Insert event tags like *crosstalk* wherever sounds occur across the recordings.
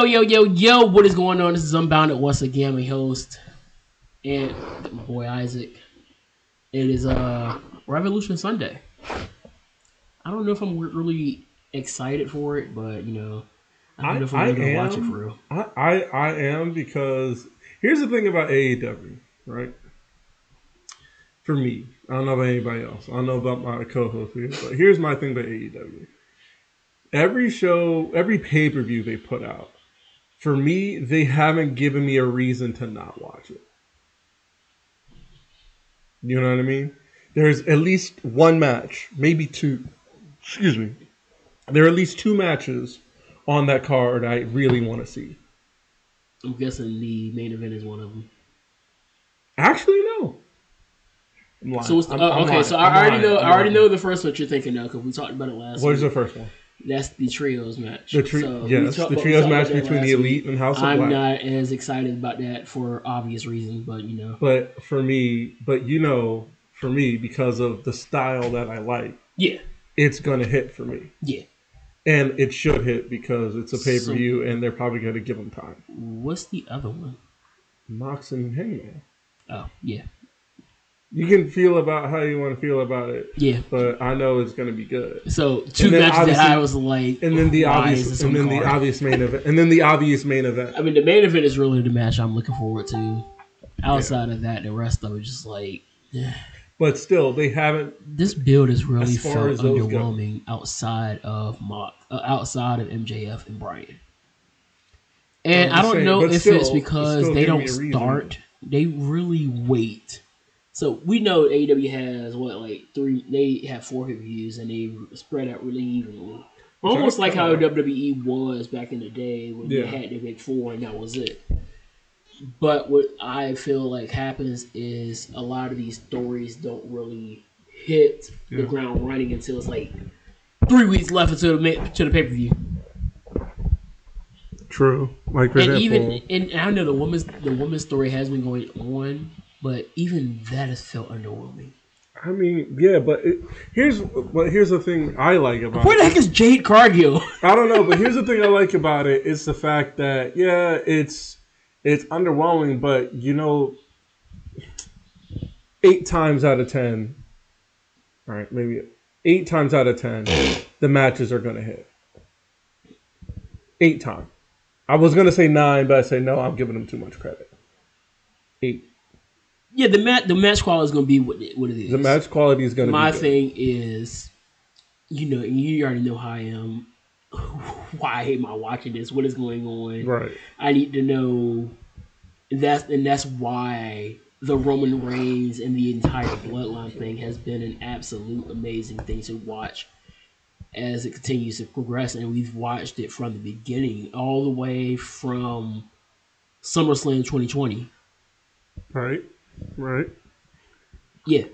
Yo, yo, yo, yo, what is going on? This is Unbounded once again, my host, and my boy Isaac. It is uh Revolution Sunday. I don't know if I'm really excited for it, but you know, I don't I, know if I I'm gonna watch it for real. I, I I am because here's the thing about AEW, right? For me, I don't know about anybody else. I don't know about my co-host here, but here's my thing about AEW. Every show, every pay per view they put out, for me, they haven't given me a reason to not watch it. You know what I mean? There's at least one match, maybe two. Excuse me. There are at least two matches on that card I really want to see. I'm guessing the main event is one of them. Actually, no. I'm lying. So what's the, I'm- oh, I'm okay, lying. so I'm already lying. know. I already lying. know the first one you're thinking of because we talked about it last. What is week. the first one? That's the trios match. The tri- So yes, talked- the trios match between the last week. elite and House of I'm Black. not as excited about that for obvious reasons, but you know, But for me, but you know, for me, because of the style that I like, yeah, it's gonna hit for me, yeah. and it should hit because it's a pay per view, and they're probably gonna give them time. What's the other one? Mox and Hangman. Oh, yeah, You can feel about how you want to feel about it, yeah. but I know it's gonna be good. So two matches that I was like, And then the obvious, and then the the obvious main event, and then the obvious main event. I mean, the main event is really the match I'm looking forward to. Outside of that, the rest of it just like But still, they haven't. this build has really felt those go. underwhelming outside of Mock, uh, outside of MJF and Brian. And I don't saying, know if still- it's because they don't start; they really wait. So we know AEW has what like three. They have four pay-per-views and they spread out really evenly. Almost like how WWE was back in the day when Yeah. they had their big four and that was it. But what I feel like happens is a lot of these stories don't really hit the ground running until it's like three weeks left until the to the pay per view. True. Like And example, even and I know the woman's the woman's story has been going on, but even that has felt underwhelming. I mean, yeah, but it, here's but here's the thing I like about Where it. the heck is Jade Cargill? *laughs* I don't know, but here's the thing I like about it. It's the fact that yeah, it's it's underwhelming, but you know, eight times out of ten, all right, maybe eight times out of ten, the matches are gonna hit. Eight times. I was gonna say nine, but I say no. I'm giving them too much credit. Eight. Yeah, the match the match quality is going to be what it, what it is. The match quality is gonna My thing is, you know, and you already know how I am. *laughs* Why am I watching this? What is going on? right. I need to know. That's and that's why the Roman Reigns and the entire Bloodline thing has been an absolute amazing thing to watch as it continues to progress. And we've watched it from the beginning, all the way from SummerSlam 2020. Right. Right. Yeah.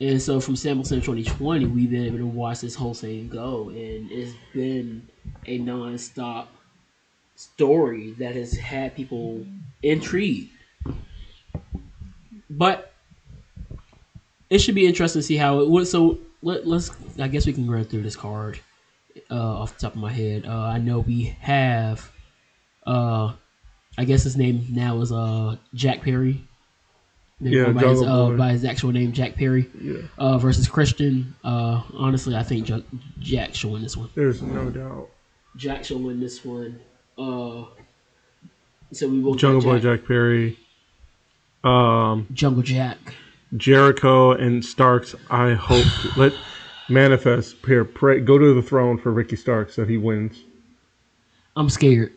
And so from SummerSlam 2020, we've been able to watch this whole thing go, and it's been a non-stop story that has had people intrigued. But it should be interesting to see how it would. So let, let's. I guess we can run through this card uh, off the top of my head. Uh, I know we have. Uh, I guess his name now is uh Jack Perry. Yeah, by his, uh, by his actual name, Jack Perry, Yeah. uh, versus Christian. Uh, honestly, I think Jack, Jack should win this one. There's no doubt. Jack should win this one. Uh, so we will Jungle Boy Jack Perry. Um, Jungle Jack. Jericho and Starks. I hope let manifest here. Pray, go to the throne for Ricky Starks that he wins. I'm scared.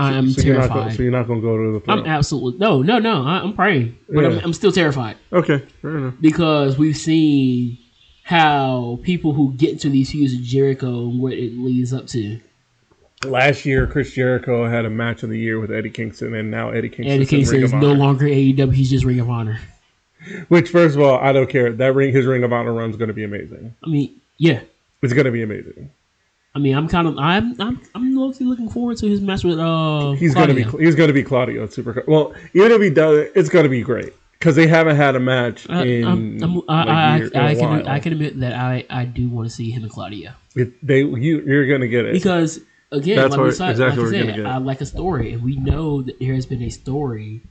I am so You're not terrified. so you're not gonna go to the. I'm absolutely no, no, no. I, I'm praying, but I'm, I'm still terrified okay, fair enough. because we've seen how people who get to these with Jericho and what it leads up to. Last year, Chris Jericho had a match of the year with Eddie Kingston, and now Eddie Kingston. Eddie Kingston is no longer AEW; he's just Ring of Honor. Which, first of all, I don't care. That ring, his Ring of Honor run is going to be amazing. I mean, yeah. It's going to be amazing. I mean, I'm kind of I'm I'm I'm low-key looking forward to his match with uh. He's going to be Claudio. he's going to be Claudio at Super. Well, even if he does, it's going to be great because they haven't had a match I, in I'm, I'm, a I, year- in I, I a can while. I can admit that I, I do want to see him and Claudio It, they you you're going to get it. because again, That's like, what- we said, exactly like I said. I like a story, and we know that there has been a story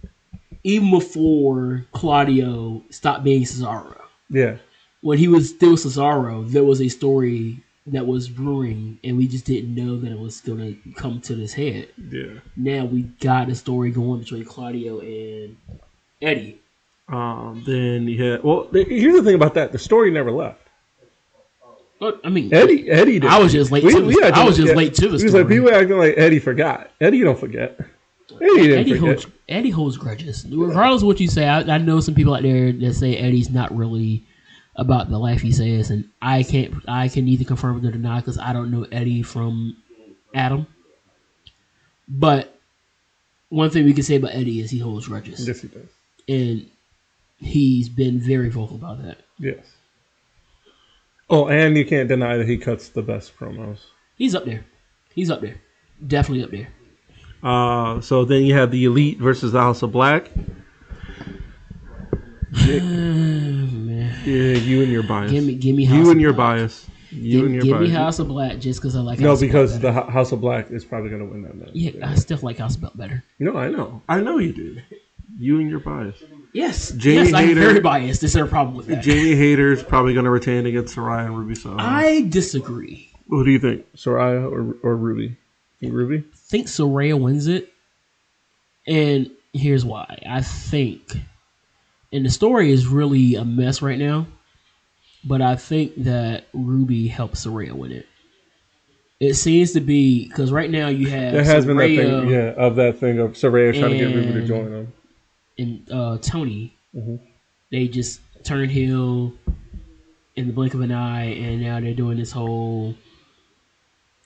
even before Claudio stopped being Cesaro. Yeah. When he was still Cesaro, there was a story that was brewing, and we just didn't know that it was going to come to this head. Yeah. Now we got a story going between Claudio and Eddie. Um. Then yeah. Well, here's the thing about that. The story never left. But I mean, Eddie. Eddie. Did. I was just late to the- had I was just late to the He was like story. people acting like Eddie forgot. Eddie don't forget. Eddie didn't Eddie holds Eddie holds grudges. Regardless of what you say, I, I know some people out there that say Eddie's not really about the life he says, and I can't I can neither confirm nor deny because I don't know Eddie from Adam. But one thing we can say about Eddie is he holds grudges, Yes, he does. and he's been very vocal about that. Yes. Oh, and you can't deny that he cuts the best promos. He's up there. He's up there. Definitely up there. Uh, so then you have the Elite versus the House of Black. *sighs* Man. Yeah, you and your bias. Give me, give me House you of and your Black. bias. You Give, and your give bias. me House of Black just because I like. no, House of because Black the. Ho- House of Black is probably going to win that match. yeah, I still like House of Black better. No, I know. I know you do. You and your bias. Yes, Jamie yes, I'm very biased. Is there a problem with that? Jamie Hayter's probably going to retain against Saraya and Ruby Soho. I disagree. Who do you think? Saraya or, or Ruby? You Ruby? I think Saraya wins it, and here's why. I think, and the story is really a mess right now, but I think that Ruby helps Saraya win it. It seems to be because right now you have There has been that thing, yeah, of that thing of Saraya trying to get Ruby to join them. and uh, Toni. Mhm. They just turned heel in the blink of an eye, and now they're doing this whole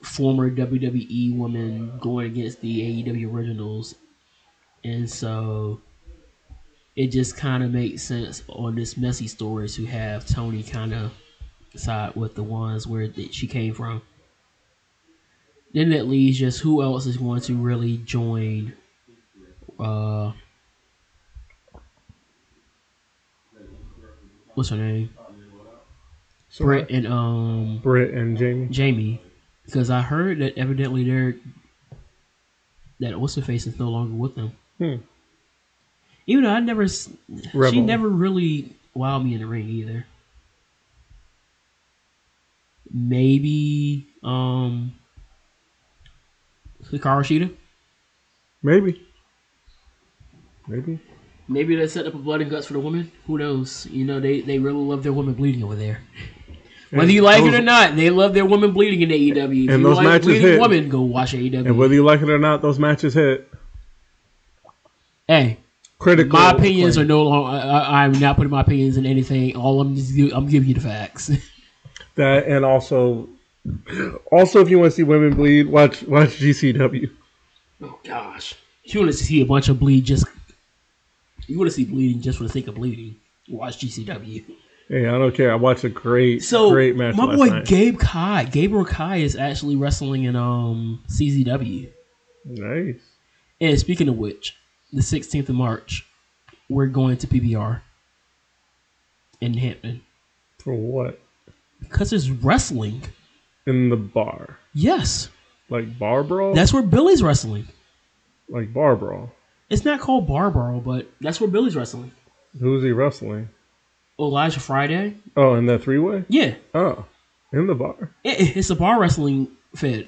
former WWE woman going against the AEW originals, and so it just kind of makes sense on this messy story to have Toni kind of side with the ones where that she came from. Then that leaves just who else is going to really join. Uh, what's her name? Brett and um Britt and Jamie. Jamie, because I heard that evidently they're that what's her face is no longer with them. Hmm. Even though I never, s- she never really wowed me in the ring either. Maybe um Hikaru Shida. Maybe. Maybe. Maybe they set up a blood and guts for the women. Who knows? You know, they, they really love their women bleeding over there. Whether you like it or not, they love their women bleeding in AEW. If And you those like matches bleeding hit. women, go watch AEW. And whether you like it or not, those matches hit. hey, Critical. my opinions are no longer. I, I'm not putting my opinions in anything. All I'm just I'm giving you the facts. *laughs* that, and also, also if you want to see women bleed, watch watch GCW. oh gosh, you want to see a bunch of bleed just. You want to see bleeding just for the sake of bleeding. Watch GCW. Hey, I don't care. I watched a great, So great match my boy night. Gabe Kai, Gabriel Kai is actually wrestling in um CZW. nice. And speaking of which, the 16th of March, we're going to PBR in Hampton For what? because there's wrestling. In the bar, Yes, like bar brawl. that's where Billy's wrestling. like bar brawl. It's not called Barbaro, but that's where Billy's wrestling. Who's he wrestling? Elijah Friday. Oh, in that three way. Yeah, Oh, in the bar. it, it's a bar wrestling fed.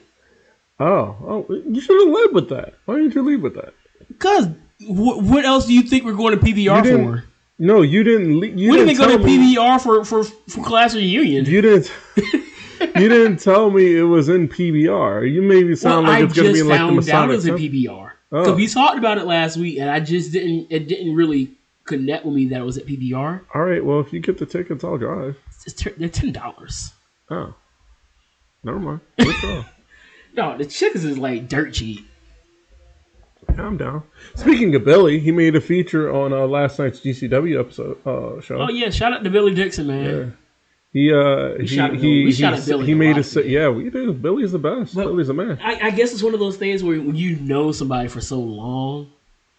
Oh, oh, you should have led with that. Why didn't you lead with that? Cause wh- what else do you think we're going to PBR for? No, you didn't. You We didn't didn't go to PBR for for for class reunion. You didn't. *laughs* you didn't tell me it was in PBR. You made it sound well, like I it's going to be like the found out it was in PBR because Oh. we talked about it last week, and I just didn't. It didn't really connect with me that it was at PBR. All right. Well, if you get the tickets, I'll drive. They're ten dollars. Oh, never mind. *laughs* No, the chickens is like dirt cheap. I'm down. Speaking of Billy, he made a feature on uh, last night's GCW episode uh, show. Oh yeah, shout out to Billy Dixon, man. Yeah. He uh he he. We he, shot Billy he a made lot a yeah we do Billy's the best. But- Billy's the man. I, I guess it's one of those things where when you know somebody for so long,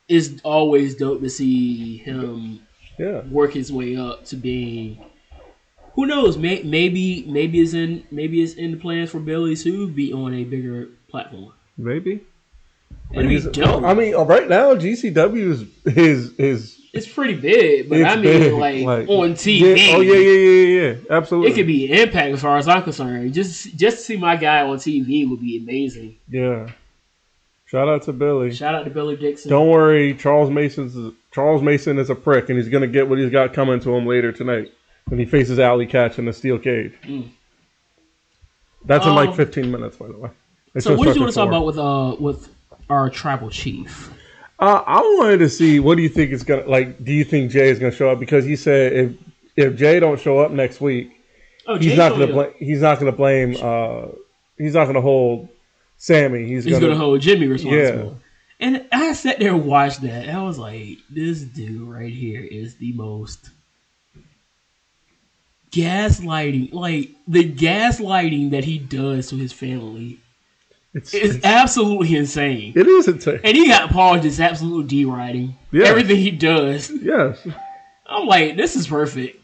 it's always dope to see him Yeah. work his way up to being. Who knows? May, maybe maybe it's in maybe it's in the plans for Billy to be on a bigger platform. Maybe. It'd be He's- dope. I mean, uh, right now GCW is is is it's pretty big, but I mean, big, like, on TV. Yeah, oh yeah, yeah, yeah, yeah, yeah. Absolutely. It could be impact as far as I'm concerned. Just just to see my guy on TV would be amazing. Yeah. Shout out to Billy. Shout out to Billy Dixon. Don't worry, Charles Mason's Charles Mason is a prick, and he's gonna get what he's got coming to him later tonight when he faces Alley Catch in the steel cage. Mm. That's in like Um, 15 minutes, by the way. So what did you want to talk about with uh with our tribal chief? Uh, I wanted to see what do you think is gonna like. Do you think Jay is gonna show up? Because he said if if Jay don't show up next week, Oh, he's not gonna blame. He's not gonna blame. Uh, he's not gonna hold Sammy. He's, He's gonna, gonna hold Jimmy responsible. Yeah. And I sat there and watched that. And I was like, this dude right here is the most gaslighting. Like the gaslighting that he does to his family It's, is absolutely insane. it is insane. And he got Paul just absolute deriding Yeah. everything he does. Yes. I'm like, this is perfect.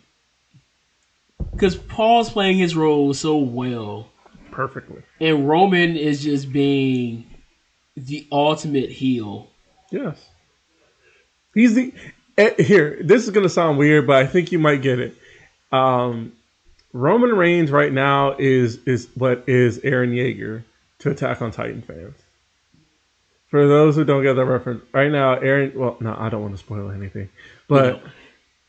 Because Paul's playing his role so well. Perfectly. And Roman is just being the ultimate heel. Yes. He's the eh, here. This is gonna sound weird, but I think you might get it. Um, Roman Reigns right now is is what is Eren Yeager to Attack on Titan fans. For those who don't get the reference, right now Eren. Well, no, I don't want to spoil anything, but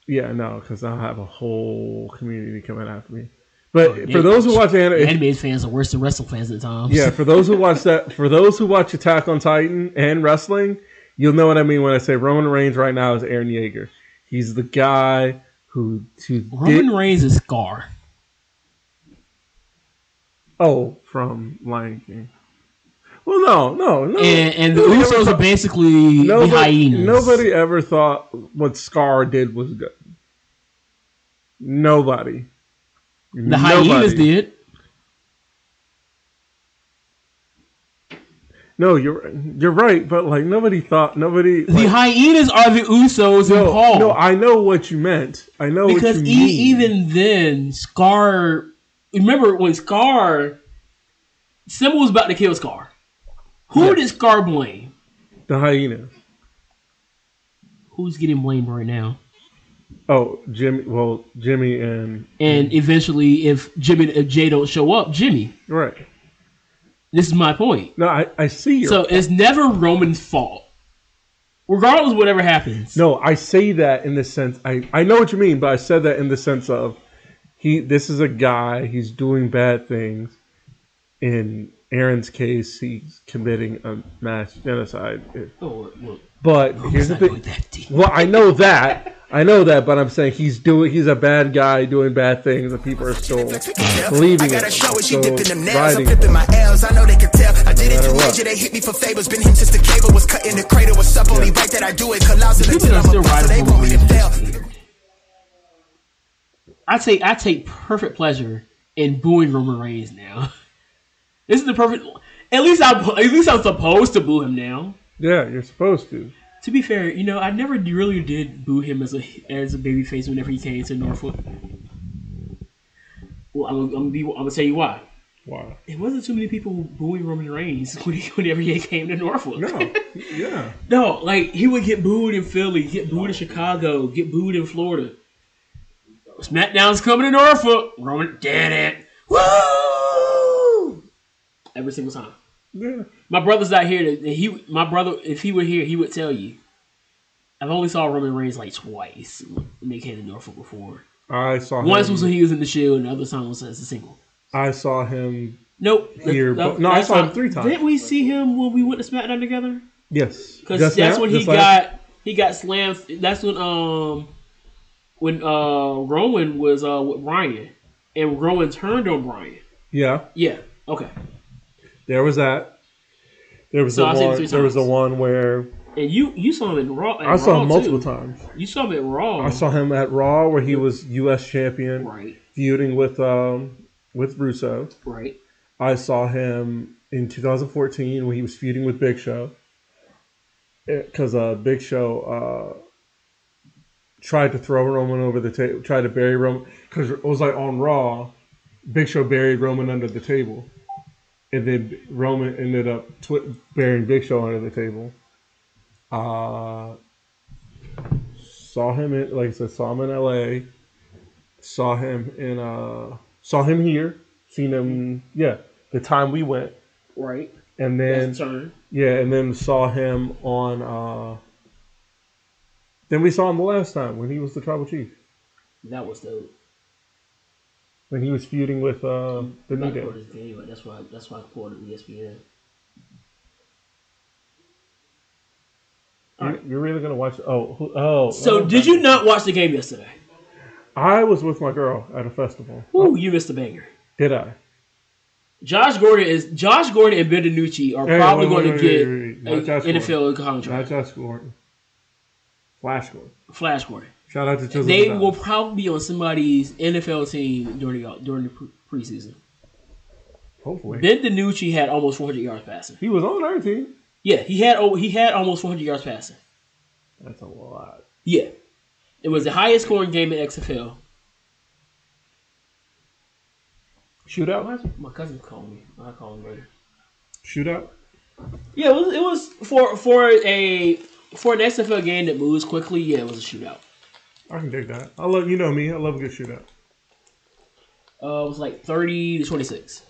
yeah, no, because I'll have a whole community coming after me. But Oh, for those who watch anime, Anime fans are worse than wrestling fans at times. yeah, for those who watch that, for those who watch Attack on Titan and wrestling, you'll know what I mean when I say Roman Reigns right now is Eren Yeager. He's the guy who to Roman did, Reigns is Scar. Oh from Lion King. Well, no, no, no. And, and the Nobody ever Usos are thought- basically the nobody, hyenas. nobody ever thought what Scar did was good. Nobody. The hyenas did. No, you're you're right, but like nobody thought nobody. The like- hyenas are the Usos and no, Paul. no, I know what you meant. I know because what e- mean. even then, Scar. Remember when Scar. Simba was about to kill Scar. Who Yeah. did Scar blame? the hyena. Who's getting blamed right now? Oh, Jimmy. Well, Jimmy and And eventually, if Jimmy, if Jay don't show up, Jimmy. right. This is my point. No, I, I see. So it's never Roman's fault, regardless of whatever happens. no, I say that in the sense. I I know what you mean, but I said that in the sense of he. This is a guy. He's doing bad things. In Eren's case, he's committing a mass genocide. Oh, look, But Roman's here's the thing. that deep. Well, I know that. I know that, but I'm saying he's doing. He's a bad guy doing bad things, and people are still believing I got it. show and she So dipping them nails. I'm flipping my L's. I know they can tell. I did it matter too what. major. They hit me for favors. Been him since the cable was cut in the cradle. What's up? Only right that I do it. Colossal until I'm a boss. riding They for want me to fail. I take I take perfect pleasure in booing Roman Reigns now. *laughs* This is the perfect. At least I at least I'm supposed to boo him now. Yeah, you're supposed to. To be fair, you know I never really did boo him as a as a babyface whenever he came to Norfolk. Well, I'm, I'm, gonna be, I'm gonna tell you why. Wow. It wasn't too many people booing Roman Reigns *laughs* when he, whenever he came to Norfolk. No. *laughs* Yeah. No, like he would get booed in Philly, get booed in Chicago, get booed in Florida. SmackDown's coming to Norfolk. Roman did it. Woo! Every single time. Yeah. My brother's not here. He, my brother, if he were here, he would tell you. I've only saw Roman Reigns like twice when they came to Norfolk before. I saw him. Once was when he was in the show, and the other time was as a single. I saw him. Nope. Here, but- no, I saw him three times. Didn't we see him when we went to SmackDown together? Yes. Because that's now? when he Just last- got he got slammed. That's when um when uh Rowan was uh with Brian and Rowan turned on Brian. Yeah. Yeah. Okay. There was that. There was So the I've seen it one. There was the one where And you you saw him in Raw. I saw Raw, him multiple too. times. You saw him at Raw. I saw him at Raw where he was U.S. champion, right. feuding with um with Rusev. Right. I saw him in 2014 when he was feuding with Big Show. Because uh, Big Show uh, tried to throw Roman over the table, tried to bury Roman. Because it was like on Raw, Big Show buried Roman under the table. and then Roman ended up twi- bearing Big Show under the table. Uh, saw him in, like I said, saw him in L.A. Saw him in, uh, saw him here. Seen him, yeah, the time we went, Right. and then yeah, and then saw him on. uh Then we saw him the last time when he was the tribal chief. That was dope. When he was feuding with uh the New Not Day. but that's why that's why I quoted E ESPN. You- You're really gonna watch? Oh, who, oh. So did you not watch the game yesterday? I was with my girl at a festival. Ooh, you missed a banger. Did I? Josh Gordon is Josh Gordon and Ben DiNucci are Hey, probably wait, going wait, to wait, get wait, wait. a Not Josh NFL Not contract. Josh Gordon. Flash Gordon. Flash Gordon. Shout out to Chisholm. They will probably be on somebody's NFL team during the during the pre- preseason. Hopefully. Ben DiNucci had almost 400 yards passing. He was on our team. Yeah, he had oh, he had almost 400 yards passing. That's a lot. Yeah, it was the highest scoring game in XFL. Shootout? My cousin called me. I will call him later. Shootout? Yeah, it was, it was for for a for an XFL game that moves quickly. Yeah, it was a shootout. I can dig that. I love you know me. I love a good shootout. Uh, it was like 30 to 26.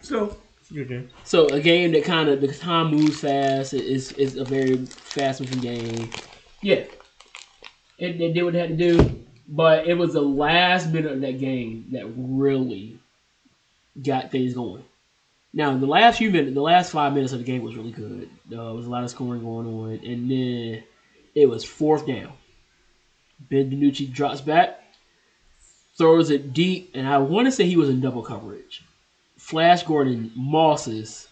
So it's a good game. So a game that kind of the time moves fast. It is is a very fast moving game. Yeah, it, it did what it had to do, but it was the last minute of that game that really got things going. Now the last few minutes, the last five minutes of the game was really good. Uh, there was a lot of scoring going on, and then it was fourth down. Ben DiNucci drops back, throws it deep, and I want to say he was in double coverage. Flash Gordon mosses,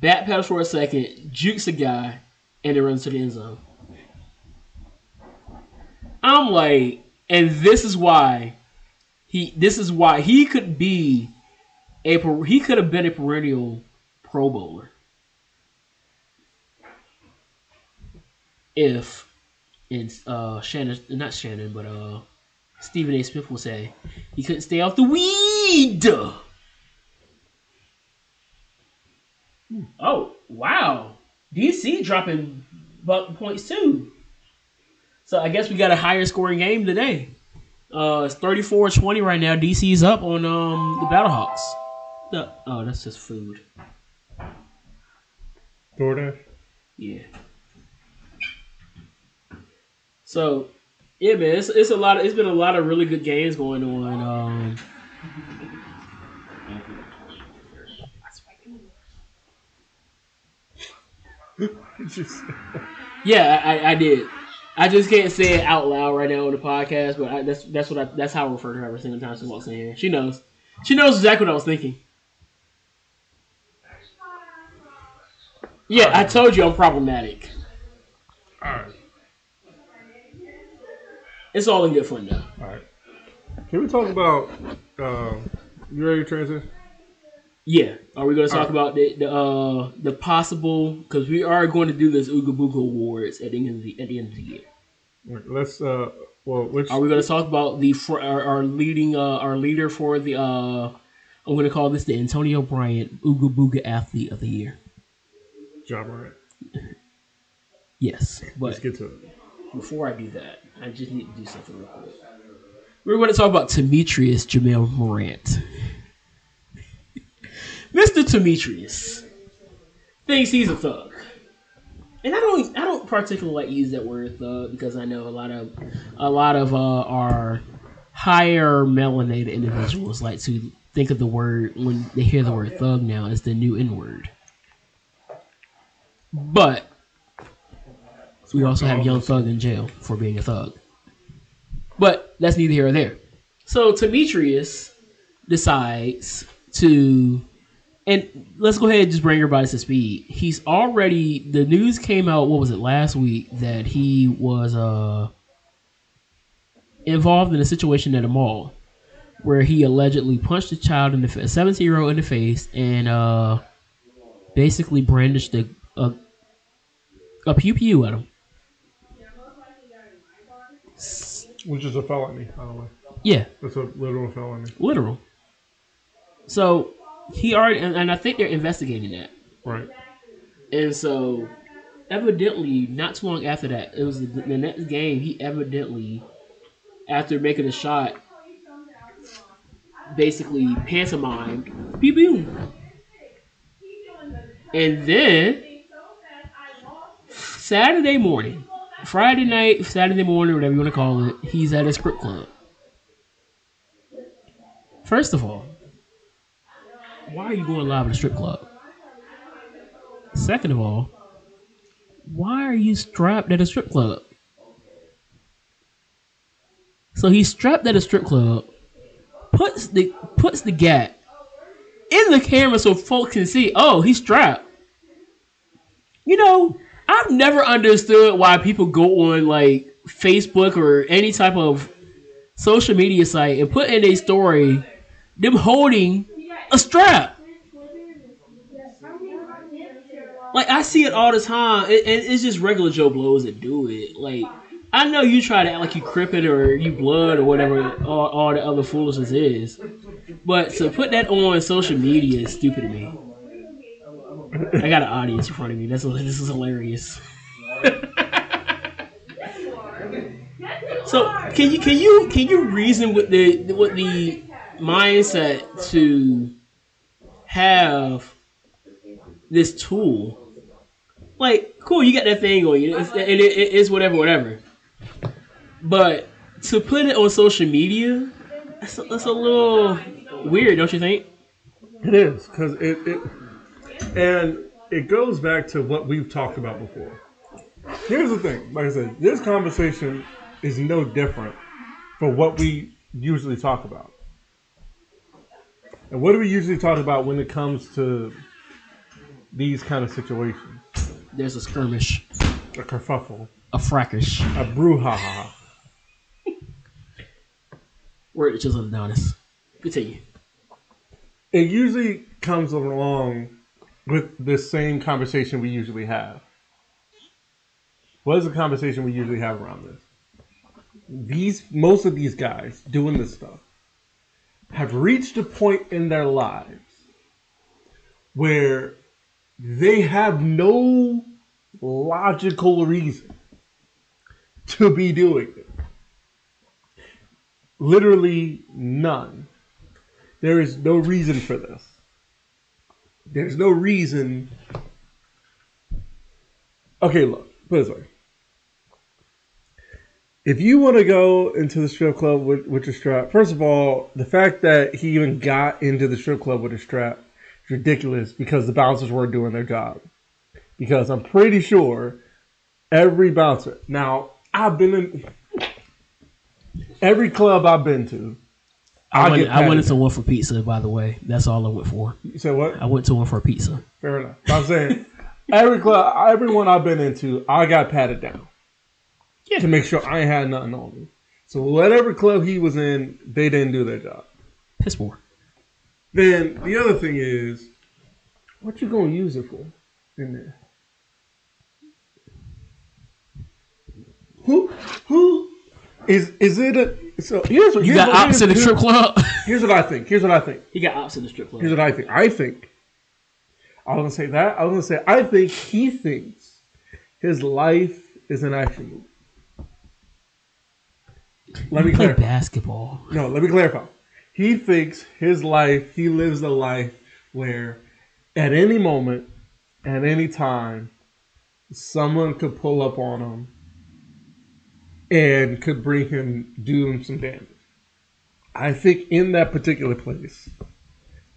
backpedals for a second, jukes a guy, and it runs to the end zone. I'm like, and this is why he. This is why he could be a. He could have been a perennial Pro Bowler if, in uh Shannon, not Shannon, but uh Stephen A. Smith will say he couldn't stay off the weed. Oh, wow. DC dropping points too. So I guess we got a higher scoring game today. Uh, it's 34-20 right now. DC's up on um the Battlehawks. The, oh, that's just food. DoorDash. Yeah. So, yeah, man, it's, it's a lot. Of, it's been a lot of really good games going on. Um, yeah, I, I did. I just can't say it out loud right now on the podcast, but I, that's that's what I, that's how I refer to her every single time she walks in here. She knows. She knows exactly what I was thinking. Yeah, I told you I'm problematic. all right. It's all in good fun though. All right. Can we talk about? Uh, you ready to transition? Yeah. Are we going to talk Alright. about the the uh the possible? Because we are going to do this Ooga Booga Awards at the end of the at the end of the year. All right, Let's. Uh, well, which? Are we going to talk about the for our, our leading uh our leader for the uh I'm going to call this the Antonio Bryant Ooga Booga Athlete of the Year. Ja Morant. Yes, Let's get to it. before I do that, I just need to do something real quick. We're going to talk about Demetrius Jamel Morant. *laughs* Mr. Demetrius thinks he's a thug. And I don't I don't particularly like use that word thug because I know a lot of a lot of uh, our higher melanated individuals like to think of the word when they hear the word thug now as the new N word. But we also have Young Thug in jail for being a thug. But that's neither here or there. So Demetrius decides to, and let's go ahead and just bring everybody to speed. He's already the news came out. What was it last week that he was uh involved in a situation at a mall where he allegedly punched a child in the a 17 year old in the face and uh basically brandished a a, a pew pew at him. Which is a felony, by the way. Yeah, That's a literal felony. literal. So he already, and, and I think they're investigating that. Right. And so, evidently, not too long after that, it was the, the next game. He evidently, after making a shot, basically pantomimed, pew pew. And then Saturday morning, Friday night, Saturday morning, whatever you want to call it, he's at a strip club. First of all, why are you going live at a strip club? Second of all, why are you strapped at a strip club? So he's strapped at a strip club, puts the puts the gap in the camera so folks can see. Oh, he's strapped. You know, I've never understood why people go on like Facebook or any type of social media site and put in a story them holding a strap. Like I see it all the time, and it's just regular Joe blows that do it. Like I know you try to act like you crippin' or you blood or whatever all, all the other foolishness is, but to put that on social media is stupid to me. I got an audience in front of me. That's this is hilarious. so can you can you can you reason with the with the mindset to have this tool? Like, cool, you got that thing on you, it's, and it, it, it's whatever, whatever. But to put it on social media, that's a, that's a little weird, don't you think? It is because it, it and it goes back to what we've talked about before. Here's the thing, like I said, this conversation is no different from what we usually talk about. And what do we usually talk about when it comes to these kind of situations? There's a skirmish, A kerfuffle, a frackish. a brouhaha. Word that Chisholm Adonis. Continue. It usually comes along with the same conversation we usually have. What is the conversation we usually have around this? These most of these guys doing this stuff have reached a point in their lives where they have no logical reason to be doing it. Literally none. There is no reason for this. There's no reason. Okay, look, put it this way. If you want to go into the strip club with, with your strap, first of all, the fact that he even got into the strip club with a strap is ridiculous because the bouncers weren't doing their job. Because I'm pretty sure every bouncer. Now, I've been in every club I've been to. I I went, I went into one for pizza, by the way. That's all I went for. You said what? I went to one for pizza. Fair enough. I'm saying *laughs* every club, everyone I've been into, I got patted down Yeah. to make sure I ain't had nothing on me. So whatever club he was in, they didn't do their job. Piss more. Then the other thing is, what you gonna use it for in there? Who who is is it a so here's what You here's got what, ops in the strip club? Here's what I think. Here's what I think. he got ops in the strip club. Here's what I think. I think. I was gonna say that. I was gonna say I think he thinks his life is an action movie. Let You me play clarify. basketball. No, let me clarify. He thinks his life, he lives a life where at any moment, at any time, someone could pull up on him and could bring him, do him some damage. I think in that particular place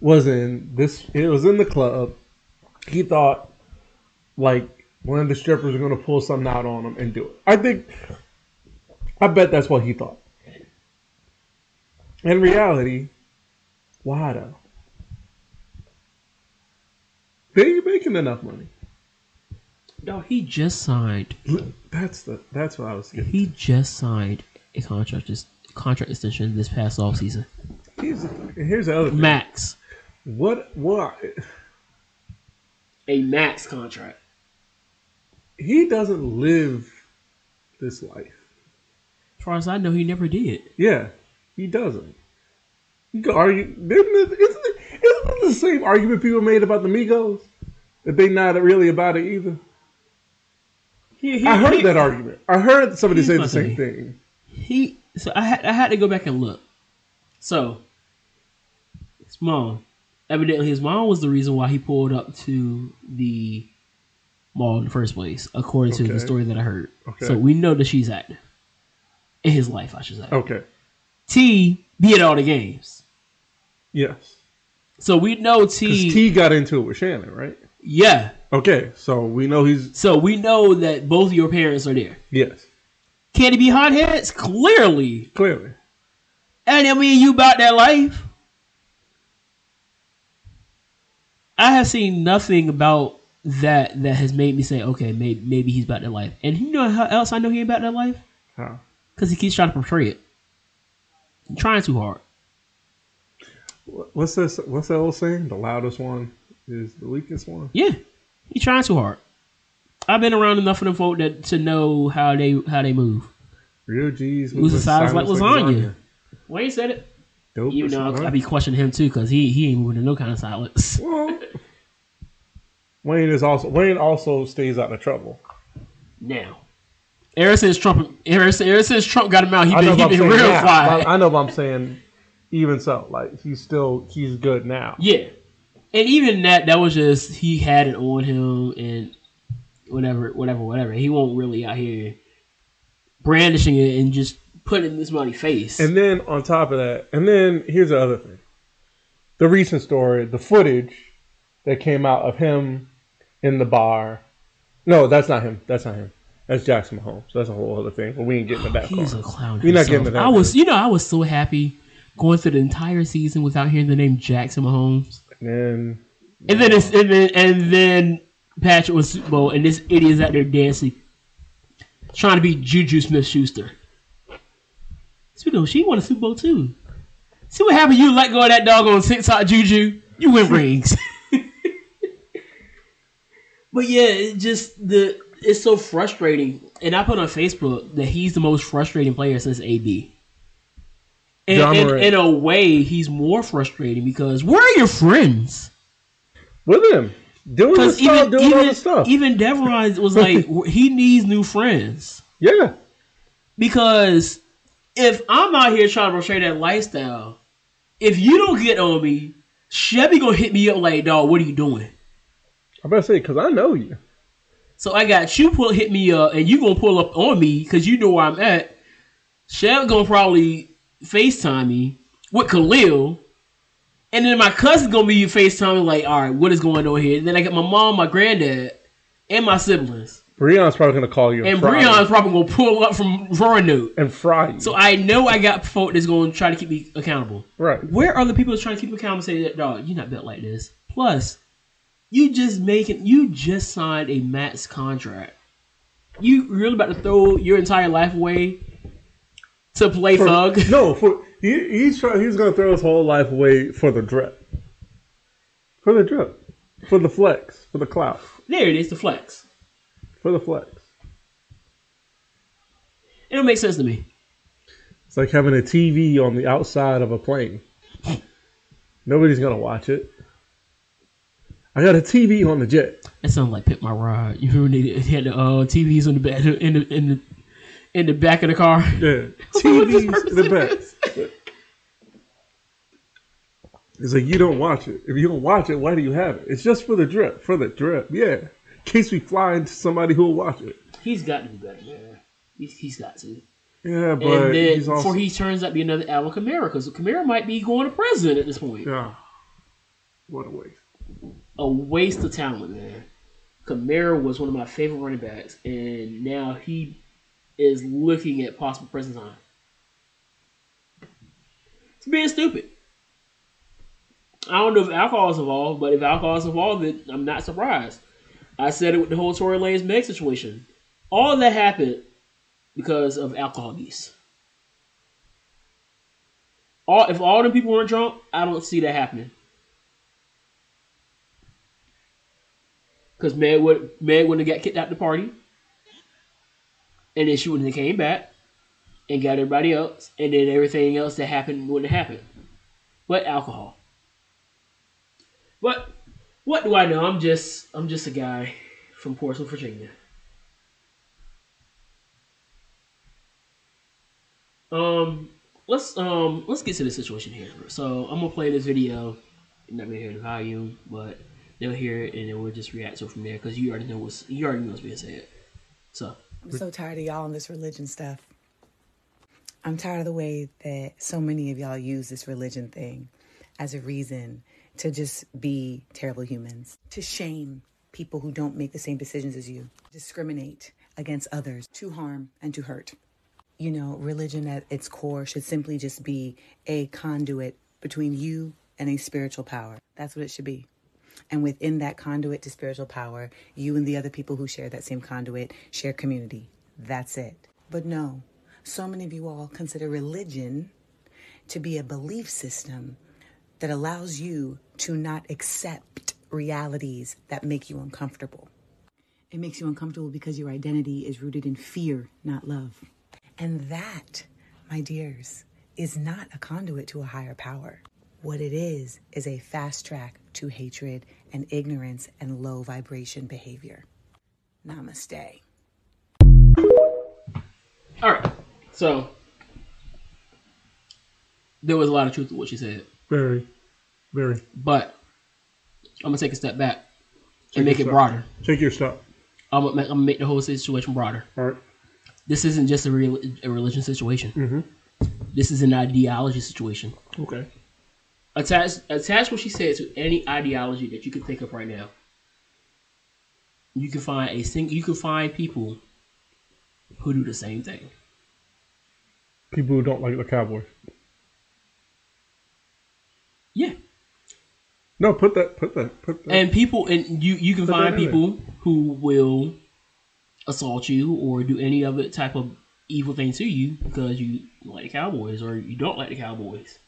was in this, it was in the club. He thought like one of the strippers going to pull something out on him and do it. I think, I bet that's what he thought. In reality, why though? They ain't making enough money. No, he just signed. That's the that's what I was getting. He just signed a contract contract extension this past off season. Here's the, here's the other thing. Max. What what A max contract. he doesn't live this life. As far as I know, he never did. Yeah, he doesn't. You argue, isn't it, isn't it, isn't it the same argument people made about the Migos? That they not really about it either. He, he, I heard he- that argument. I heard somebody say the same thing. He so I had I had to go back and look. So his mom, evidently his mom was the reason why he pulled up to the mall in the first place, according to the story that I heard. Okay. So we know that she's active in his life, I should say. Okay. T be at all the games. Yes. So we know T, T got into it with Shannon, right? Yeah. Okay, so we know he's So we know that both of your parents are there. yes, Can he be hotheads? Clearly. clearly. And I mean, you about that life. I have seen nothing about that that has made me say, okay, maybe maybe he's about that life. And you know how else I know he ain't about that life? How? Because he keeps trying to portray it. He's trying too hard. What's this? What's that old saying? The loudest one is the weakest one. Yeah, he's trying too hard. I've been around enough of them folk that to know how they how they move. Real G's. Who's the size like lasagna? Wayne said it. Dope Even as though fuck. I be questioning him too because he he ain't moving in no kind of silence. *laughs* Well, Wayne is also Wayne also stays out of trouble. Now, ever since Trump, ever, ever since Trump got him out, he I been, he been real now. I know what I'm saying. Even so, like he's still he's good now. Yeah, and even that that was just he had it on him and whatever, whatever, whatever. He won't really out here brandishing it and just putting this money face. And then on top of that, and then here's the other thing: the recent story, the footage that came out of him in the bar. No, that's not him. That's not him. That's Jackson Mahomes. So that's a whole other thing. But we ain't getting to that *sighs* He's a clown. We're not getting to that I was, you know, I was so happy going through the entire season without hearing the name Jackson Mahomes. And And then it's and then and then Patrick was Super Bowl, and this idiot's out there dancing, trying to be Juju Smith Schuster. Speaking of, she won a Super Bowl too. See what happened? You let go of that dog on six TikTok, Juju. You win rings. *laughs* but yeah, it just the it's so frustrating. And I put on Facebook that he's the most frustrating player since AB. And Morant. in a way, he's more frustrating because where are your friends? with him doing the Because stuff, even doing all even stuff. even Devon was *laughs* like he needs new friends yeah, because if I'm out here trying to portray that lifestyle, if you don't get on me, Chevy gonna hit me up like, dog, what are you doing? I'm about to say because I know you. So I got you pull hit me up, and you gonna pull up on me because you know where I'm at. Chev gonna probably Facetime me with Khalil, and then my cousin gonna be FaceTime like, all right, what is going on here? And then I got my mom, my granddad, and my siblings. Breon's probably gonna call you And fry Breon's probably gonna pull up from Roanoke. and fry you. So I know I got folk that's gonna try to keep me accountable. right. Where are the people that's trying to keep me accountable? Say that dog, you're not built like this. Plus, you just making you just signed a max contract. You really about to throw your entire life away to play For- thug? *laughs* No, for he, he's trying. He's gonna throw his whole life away for the drip. For the drip. For the flex. For the clout. There it is, the flex. For the flex. It don't make sense to me. It's like having a TV on the outside of a plane. Nobody's gonna watch it. I got a TV on the jet. That sounds like Pimp My Ride. You remember they had the uh, TVs on the back in the in the in the back of the car. Yeah, *laughs* TV's in the back. It's like you don't watch it. If you don't watch it, why do you have it? It's just for the drip. For the drip, yeah. In case we fly into somebody who will watch it. He's got to be better, man. He's, he's got to. Yeah, but and then he's also before he turns out to be another Alvin Kamara, because Kamara might be going to prison at this point. yeah. What a waste. A waste of talent, man. Kamara was one of my favorite running backs, and now he is looking at possible prison time. It's being stupid. I don't know if alcohol is involved, but if alcohol is involved, then I'm not surprised. I said it with the whole Tory Lanez Meg situation. All that happened because of alcohol use. All if all the people weren't drunk, I don't see that happening. Because Meg would Meg wouldn't have got kicked out the party, and then she wouldn't came back and got everybody else, and then everything else that happened wouldn't have happened. But alcohol. But what do I know? I'm just I'm just a guy from Portsmouth, Virginia. Um, let's um let's get to the situation here. So I'm gonna play this video. You're not gonna hear the volume, but they'll hear it and then we'll just react to it from there because you already know what's you already know what's being said. So I'm so tired of y'all and this religion stuff. I'm tired of the way that so many of y'all use this religion thing as a reason to just be terrible humans, to shame people who don't make the same decisions as you, discriminate against others, to harm and to hurt. You know, religion at its core should simply just be a conduit between you and a spiritual power. That's what it should be. And within that conduit to spiritual power, you and the other people who share that same conduit share community. That's it. But no, so many of you all consider religion to be a belief system that allows you to not accept realities that make you uncomfortable. It makes you uncomfortable because your identity is rooted in fear, not love. And that, my dears, is not a conduit to a higher power. What it is, is a fast track to hatred and ignorance and low vibration behavior. Namaste. all right, so there was a lot of truth to what she said, Very, very. but I'm gonna take a step back Take and make it step. broader. Take your step. I'm gonna, make, I'm gonna make the whole situation broader. All right. This isn't just a, real, a religion situation. Mm-hmm. This is an ideology situation. Okay. Attach attach what she said to any ideology that you can think of right now. You can find a sing. You can find people who do the same thing. People who don't like the Cowboys. Yeah, No, put that. Put that. Put that. and people and you you can Put find people who will assault you or do any other type of evil thing to you because you like the Cowboys or you don't like the Cowboys.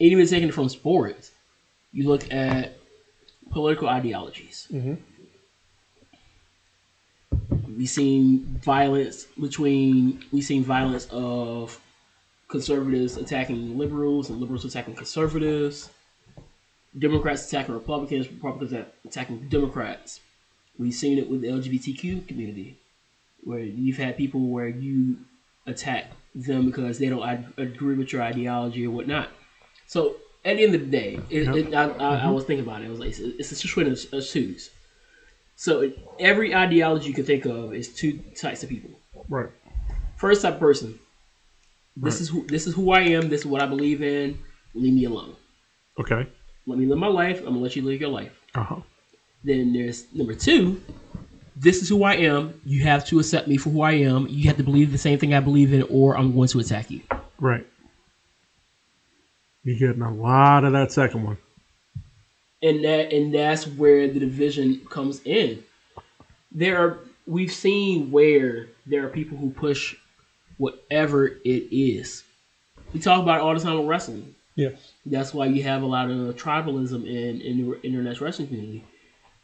And even taking it from sports, you look at political ideologies. Mhm. We've seen violence between we've seen violence of conservatives attacking liberals and liberals attacking conservatives. Democrats attacking Republicans, Republicans attacking Democrats. We've seen it with the LGBTQ community, where you've had people where you attack them because they don't ad- agree with your ideology or whatnot. So at the end of the day, it, Yep. it, I, I, I was thinking about it. It was like it's, it's a situation of, of twos. So every ideology you can think of is two types of people. right. First type of person. This Right. is who this is who I am. This is what I believe in. Leave me alone. Okay. Let me live my life. I'm gonna let you live your life. Uh huh. Then there's number two. This is who I am. You have to accept me for who I am. You have to believe the same thing I believe in, or I'm going to attack you. Right. You're getting a lot of that second one. and that and that's where the division comes in. There are we've seen where there are people who push whatever it is. We talk about it all the time with wrestling. Yes. That's why you have a lot of tribalism in in the internet wrestling community.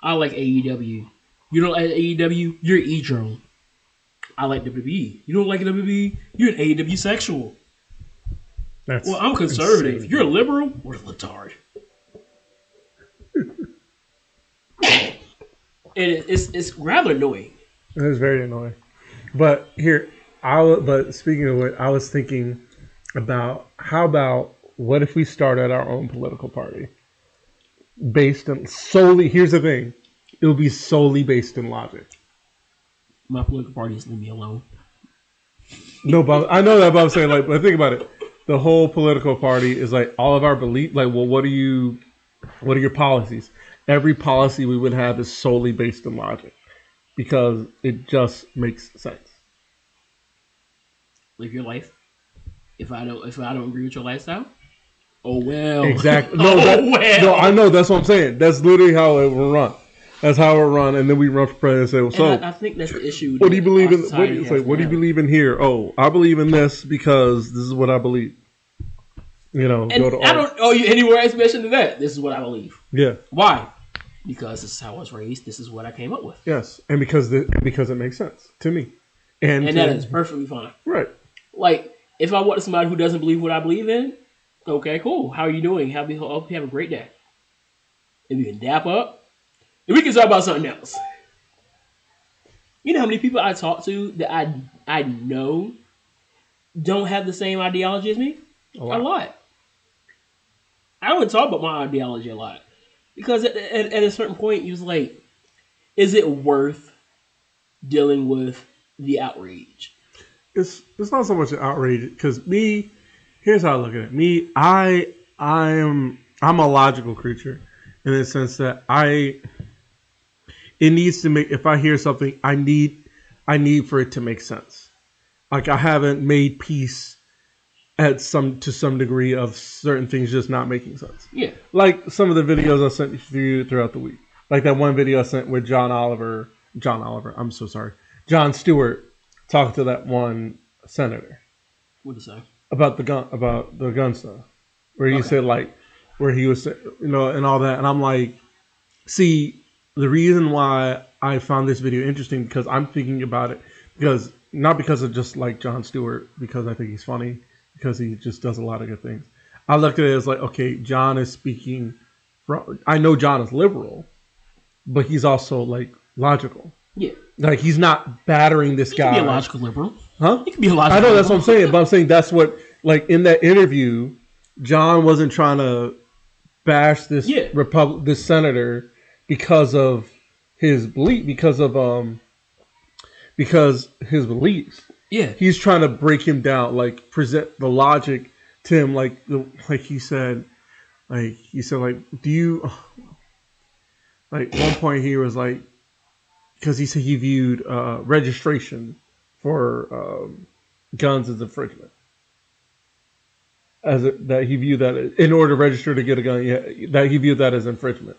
I like AEW. You don't like AEW, you're E drone. I like WWE. You don't like WWE, you're an AEW sexual. That's Well, I'm conservative. You're a liberal. What a it, it's it's rather annoying. It is very annoying. But here, I but speaking of what, I was thinking about how about what if we started our own political party based on solely. Here's the thing, it will be solely based in logic. My political party is leave me alone. No, but I know that, but I'm saying like, but think about it. The whole political party is like all of our belief. Like, well, what are you? What are your policies? Every policy we would have is solely based in logic because it just makes sense. Live your life. If I don't if I don't agree with your lifestyle, oh well. Exactly. *laughs* No, oh that, well. no, I know. That's what I'm saying. That's literally how it will run. That's how it run, and then we run for president and say, well, so. I, I think that's the issue. what do you believe in? What do you say? What do you believe in here? Oh, I believe in this because this is what I believe. You know, And go to I all. don't owe you any more explanation than that. This is what I believe. Yeah. Why? Because this is how I was raised. This is what I came up with, Yes, and because the, because it makes sense to me, and, and to- that is perfectly fine. right. Like, if I want somebody who doesn't believe what I believe in, okay, cool. How are you doing? Have you hope you have a great day. If you can dap up, we can talk about something else. You know how many people I talk to that I I know don't have the same ideology as me? A lot. lot. I would talk about my ideology a lot because at, at, at a certain point, you was like, is it worth dealing with the outrage? it's it's not so much an outrage because me here's how I look at it. Me, I I am I'm a logical creature in the sense that I it needs to make if I hear something I need I need for it to make sense. Like I haven't made peace at some to some degree of certain things just not making sense. Yeah, Like some of the videos I sent you throughout the week. Like that one video I sent with John Oliver John Oliver, I'm so sorry. Jon Stewart talked to that one senator what to say? about the gun about the gun stuff where he Okay. said like where he was you know and all that and i'm like see the reason why i found this video interesting because i'm thinking about it because not because of just like jon stewart because i think he's funny because he just does a lot of good things i looked at it as like okay jon is speaking from i know john is liberal but he's also like logical Yeah, like he's not battering this you guy can be a logical liberal. huh You can be a logical. I know that's what I'm saying, but I'm saying that's what like in that interview, Jon wasn't trying to bash this Yeah. Repub- this senator because of his belief, because of um, because his beliefs. Yeah, He's trying to break him down, like present the logic to him, like the like he said, like he said, like do you *sighs* like one point he was like because he said he viewed uh, registration for um, guns as infringement. As a, that he viewed that in order to register to get a gun, yeah, that he viewed that as infringement.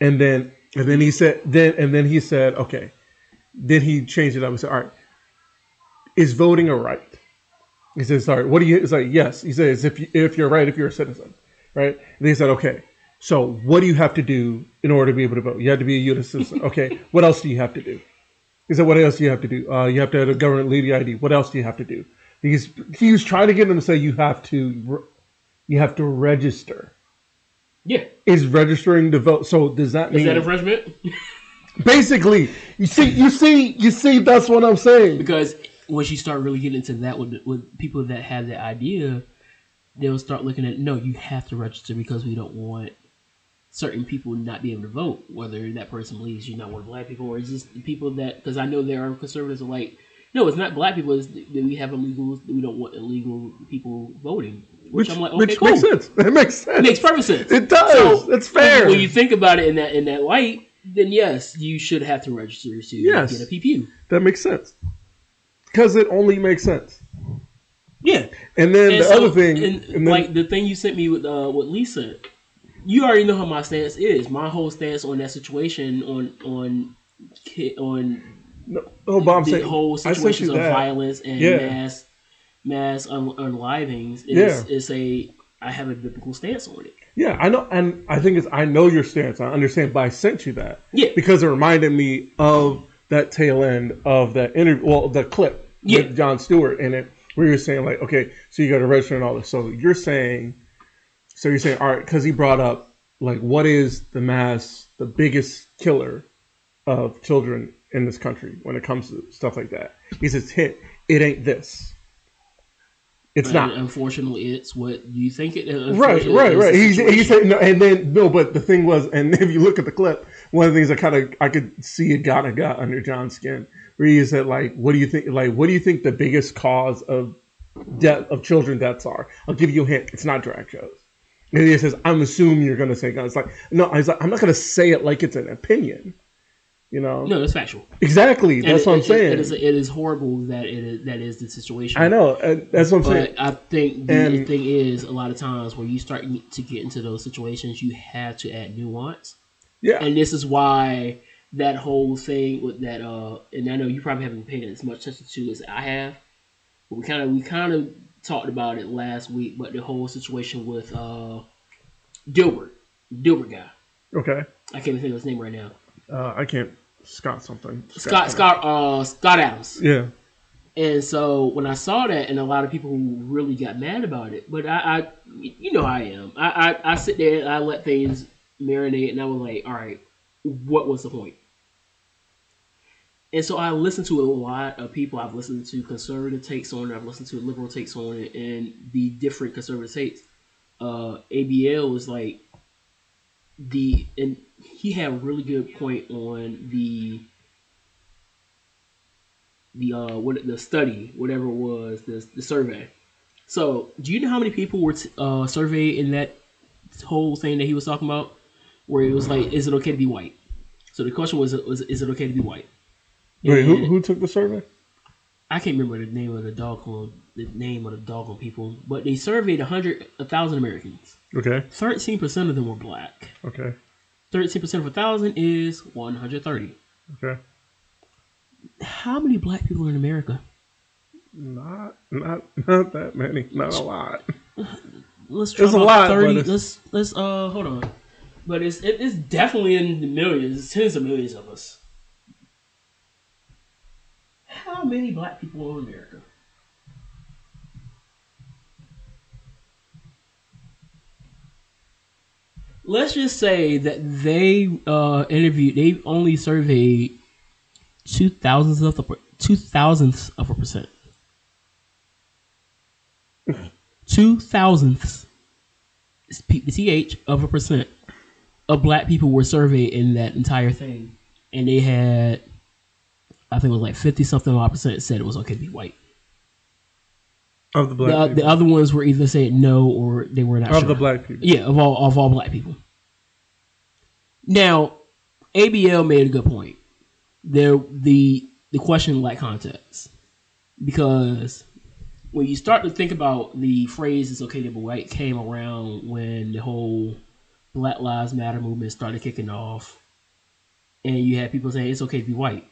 And then and then he said then and then he said, okay. Then he changed it up and said, all right, is voting a right? He said, sorry, what do you? It's like yes. He says if you, if you're right, if you're a citizen, right? And he said, okay. So what do you have to do in order to be able to vote? You have to be a U.S. citizen. *laughs* Okay. what else do you have to do? He said, "What else do you have to do? Uh, you have to have a government leading ID. What else do you have to do?" He's he was trying to get them to say you have to you have to register. Yeah. Is registering to vote? So does that mean Is that infringement? basically you see you see you see that's what I'm saying? because once you start really getting into that with with people that have that idea, they'll start looking at no, you have to register because we don't want certain people not be able to vote, whether that person believes you're not one of black people or it's just the people that because I know there are conservatives like, no, it's not black people. It's that we have illegals. We don't want illegal people voting. Which, I'm like, okay, which cool. makes sense. It makes sense. It makes perfect sense. It does. So, It's fair. When you think about it in that in that light, then yes, you should have to register to Yes. get a PPU. that makes sense because it only makes sense. Yeah. And then And the so- other thing, and, and then, like the thing you sent me with uh, with Lisa, you already know how my stance is. My whole stance on that situation, on on on no, oh, but I'm the saying whole situations of that. violence and Yeah. mass mass un- unlivings is Yeah. is a I have a biblical stance on it. Yeah, I know, and I think it's I know your stance. I understand, but I sent you that Yeah. because it reminded me of that tail end of that interview, well, the clip Yeah. with Jon Stewart in it, where you're saying like, okay, so you got to register and all this. So you're saying, so you're saying, all right, because he brought up like, what is the mass, the biggest killer of children in this country when it comes to stuff like that? He says, hit, it ain't this. It's not. Unfortunately, it's what you think it is. Right, right, right. He, he said no, and then no, but the thing was, and *laughs* if you look at the clip, one of the things I kind of I could see it got got under Jon's skin, where he said like, "What do you think? Like, what do you think the biggest cause of death of children deaths are?" I'll give you a hint. It's not drag shows. And he says, "I'm assuming you're going to say guns." Like, no, I was like, I'm not going to say it like it's an opinion. You know, No, it's factual. exactly. And That's it- what I'm saying. It is, it is horrible that it is, that is the situation. I know. That's what I'm saying. I think the And- thing is, a lot of times when you start to get into those situations, you have to add nuance, Yeah. and this is why that whole thing with that. Uh, and I know you probably haven't paid as much attention to as I have, but we kind of we kind of talked about it last week. But the whole situation with uh, Dilbert, Dilbert guy, okay. I can't even think of his name right now. Uh, I can't. Scott something. Scott Scott uh, Scott Adams. Yeah. And so when I saw that, and a lot of people who really got mad about it, but I, I you know I am. I, I, I sit there and I let things marinate, and I was like, all right, what was the point? And so I listened to a lot of people. I've listened to conservative takes on it. I've listened to liberal takes on it, and the different conservative takes. Uh, ABL was like the, and he had a really good point on the the uh what the study, whatever it was, the the survey. So, do you know how many people were t- uh, surveyed in that whole thing that he was talking about, where it was like, is it okay to be white? So the question was, was is it okay to be white? Wait, who, who took the survey? I can't remember the name of the dog on the name of the dog on people, but they surveyed a hundred, a thousand Americans. Okay, Thirteen percent of them were black. okay, Thirteen percent of a thousand is one hundred thirty. okay. How many black people are in America? Not, not, not that many. Not a lot. Let's It's a lot, but thirty. it's- Let's let's uh hold on, but it's it, it's definitely in the millions. It's tens of millions of us. How many black people are in America? Let's just say that they uh, interviewed. They only surveyed two thousandths of the two thousandths of a percent. Two thousandths, th of a percent of black people were surveyed in that entire thing, and they had, I think it was like fifty something percent said it was okay to be white. Of the black The, people. the other ones were either saying no or they were not of sure. the black people. Yeah, of all of all black people. Now, ABL made a good point. There, the the question lacked context because when you start to think about the phrase "it's okay to be white" came around when the whole Black Lives Matter movement started kicking off, and you had people saying it's okay to be white,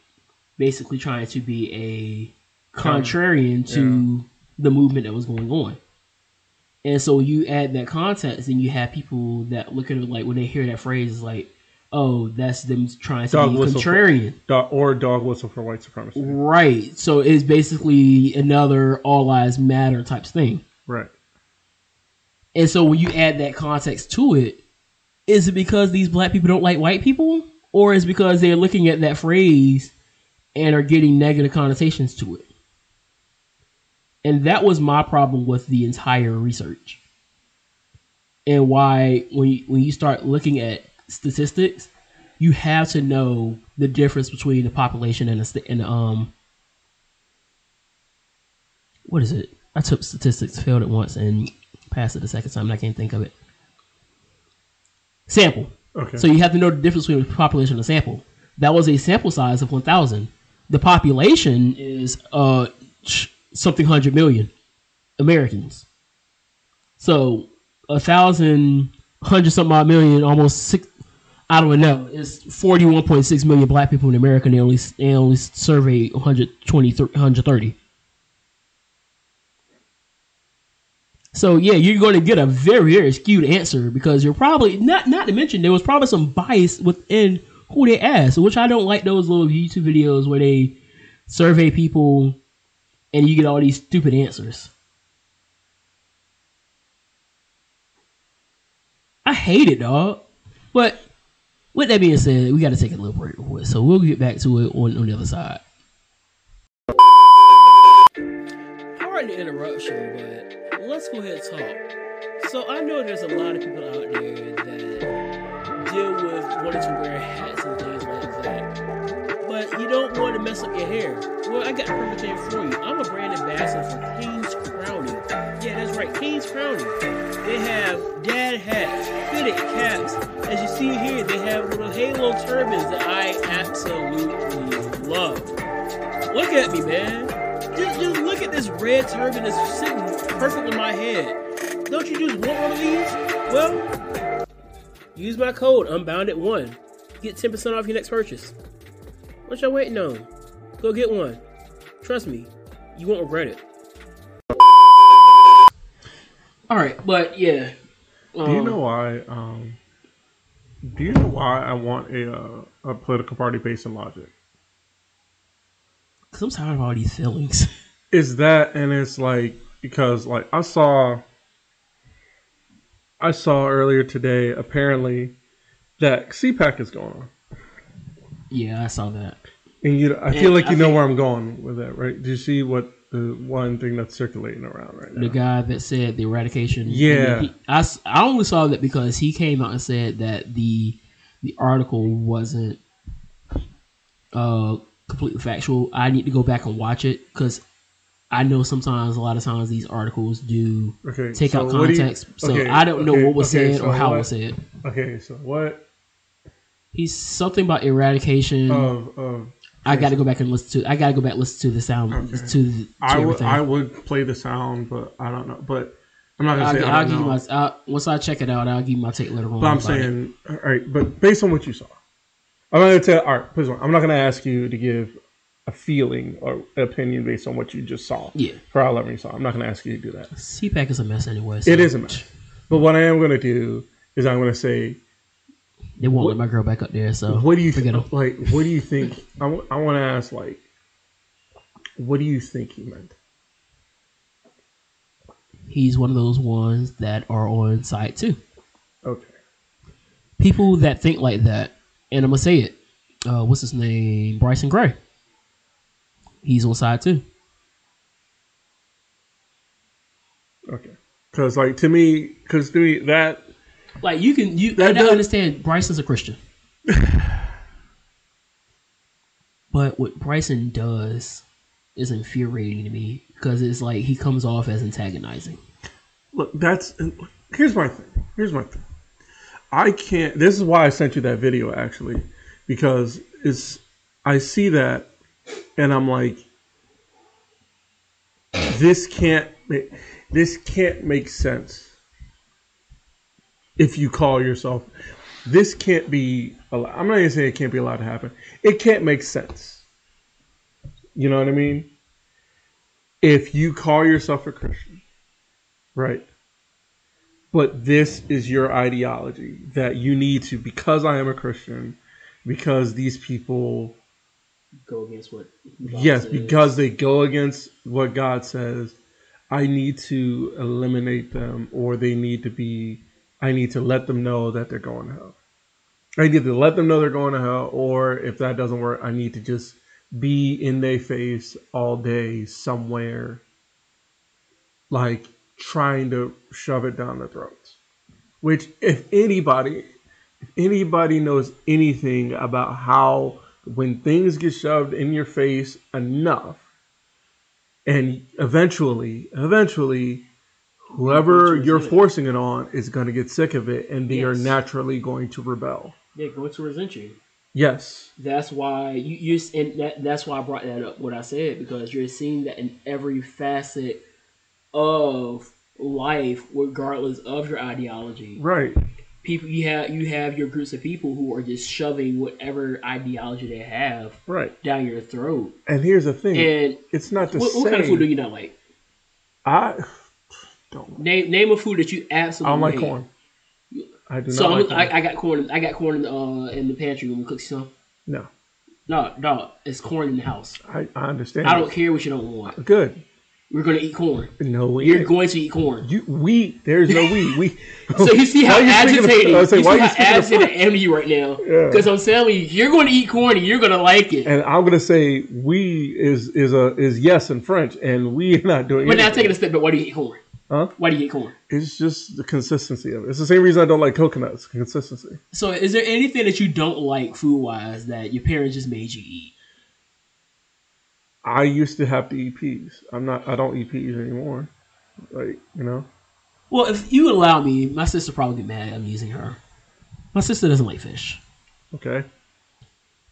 basically trying to be a contrarian to the movement that was going on. And so you add that context, and you have people that look at it like when they hear that phrase, it's like, oh, that's them trying to Dog be contrarian. Dog, or dog whistle for white supremacy. Right. So it's basically another all lives matter type thing. Right. And so when you add that context to it, is it because these black people don't like white people? Or is it because they're looking at that phrase and are getting negative connotations to it? And that was my problem with the entire research. And why when you, when you start looking at statistics, you have to know the difference between the population and the and um what is it? I took statistics, failed it once, and passed it the second time, and I can't think of it. Sample. Okay. So you have to know the difference between the population and the sample. That was a sample size of 1,000. The population is uh something hundred million Americans. So a thousand, hundred something odd million, almost six. I don't know. It's forty one point six million black people in America. They only they only survey 120, 130. So yeah, you're going to get a very very skewed answer because you're probably not not to mention there was probably some bias within who they asked, which I don't like those little YouTube videos where they survey people and you get all these stupid answers. I hate it, dog. But with that being said, we got to take a little break, so we'll get back to it on, on the other side. Pardon the interruption, but let's go ahead and talk. So I know there's a lot of people out there that deal with wanting to wear hats and things But you don't want to mess up your hair. Well, I got perfect thing for you. I'm a brand ambassador for Kane's Crowning. Yeah, that's right, Kane's Crowning. They have dad hats, fitted caps. As you see here, they have little halo turbans that I absolutely love. Look at me, man. Just, just look at this red turban that's sitting perfect on my head. Don't you just want one of these? Well, use my code Unbounded1. Get 10% off your next purchase. What y'all waiting on? Go get one. Trust me, you won't regret it. All right, but yeah. Do you know why? Um, do you know why I want a uh, a political party based in logic? Because I'm tired of all these feelings. *laughs* Is that and it's like because like I saw I saw earlier today apparently that CPAC is going on. Yeah, I saw that. And you, I And feel like I you know think- where I'm going with that, right? Do you see what the one thing that's circulating around right now? The guy that said the eradication. Yeah. he- I, s- I only saw that because he came out and said that the the article wasn't uh completely factual. I need to go back and watch it because I know sometimes a lot of times these articles do Okay, take so out what do you- context. so I don't know okay, what was okay, said so or how it what- was said. Okay, so what He's something about eradication. of of I got to go back and listen to. I got to go back and listen to the sound Okay. to, the, to I would. I would play the sound, but I don't know. But I'm not gonna I'll, say gi- I I'll don't give my. I'll, once I check it out, I'll give you my take later on. But I'm about it. saying, all right. But based on what you saw, I'm not gonna tell. All right, please. I'm not gonna ask you to give a feeling or opinion based on what you just saw. Yeah. For however you saw, I'm not gonna ask you to do that. CPAC is a mess anyway. So It is a mess. But what I am gonna do is I'm gonna say, They won't What- let my girl back up there. So what do you think? Like, what do you think? I, w- I want to ask, like, what do you think he meant? He's one of those ones that are on site too. Okay. People that think like that, and I'm gonna say it. Uh, what's his name? Bryson Gray. He's on side too. Okay. Because like to me, because to me that Like you can you That I don't understand Bryson's a Christian. *sighs* but what Bryson does is infuriating to me because it's like he comes off as antagonizing. look that's here's my thing. Here's my thing. I can't. This is why I sent you that video actually, because it's I see that and I'm like, this can't this can't make sense. If you call yourself, this can't be. I'm not even saying it can't be allowed to happen. It can't make sense. You know what I mean? If you call yourself a Christian, right? But this is your ideology that you need to, because I am a Christian, because these people Go against what? yes, because they go against what God says, I need to eliminate them, or they need to be. I need to let them know that they're going to hell. I need to let them know they're going to hell, or if that doesn't work, I need to just be in their face all day somewhere, like trying to shove it down their throats. Which, if anybody, if anybody knows anything about how when things get shoved in your face enough, and eventually, eventually, whoever you're forcing it on is going to get sick of it, and they are naturally going to rebel. They're going to resent you. Yes, That's why you you and that, that's why I brought that up. What I said because you're seeing that in every facet of life, regardless of your ideology. right. People you have you have your groups of people who are just shoving whatever ideology they have Right. down your throat. And here's the thing: And it's not the what, same. what kind of food do you not like? I don't. Name name a food that you I absolutely don't like hate. corn. I do So not I'm, like corn. I, I got corn. I got corn in the, uh, in the pantry when we cook some. no, No, no, it's corn in the house. I, I understand. I don't care what you don't want. Good. We're gonna eat corn. No, we. You're ain't. going to eat corn. You, we. There's no we. We. *laughs* So you see how Why are you speaking agitated, you why see you how agitated I am you right now. Yeah. Because I'm telling you, you're going to eat corn and you're going to like it. And I'm gonna say we is is a is yes in French, and we are not doing. It. But now anything. taking a step back, why do you eat corn? Huh? Why do you eat corn? It's just the consistency of it. It's the same reason I don't like coconuts. Consistency. So is there anything that you don't like food wise that your parents just made you eat? I used to have to eat peas. I'm not. I don't eat peas anymore. Like you know. Well, if you allow me, my sister probably be mad I'm using her. My sister doesn't like fish. Okay.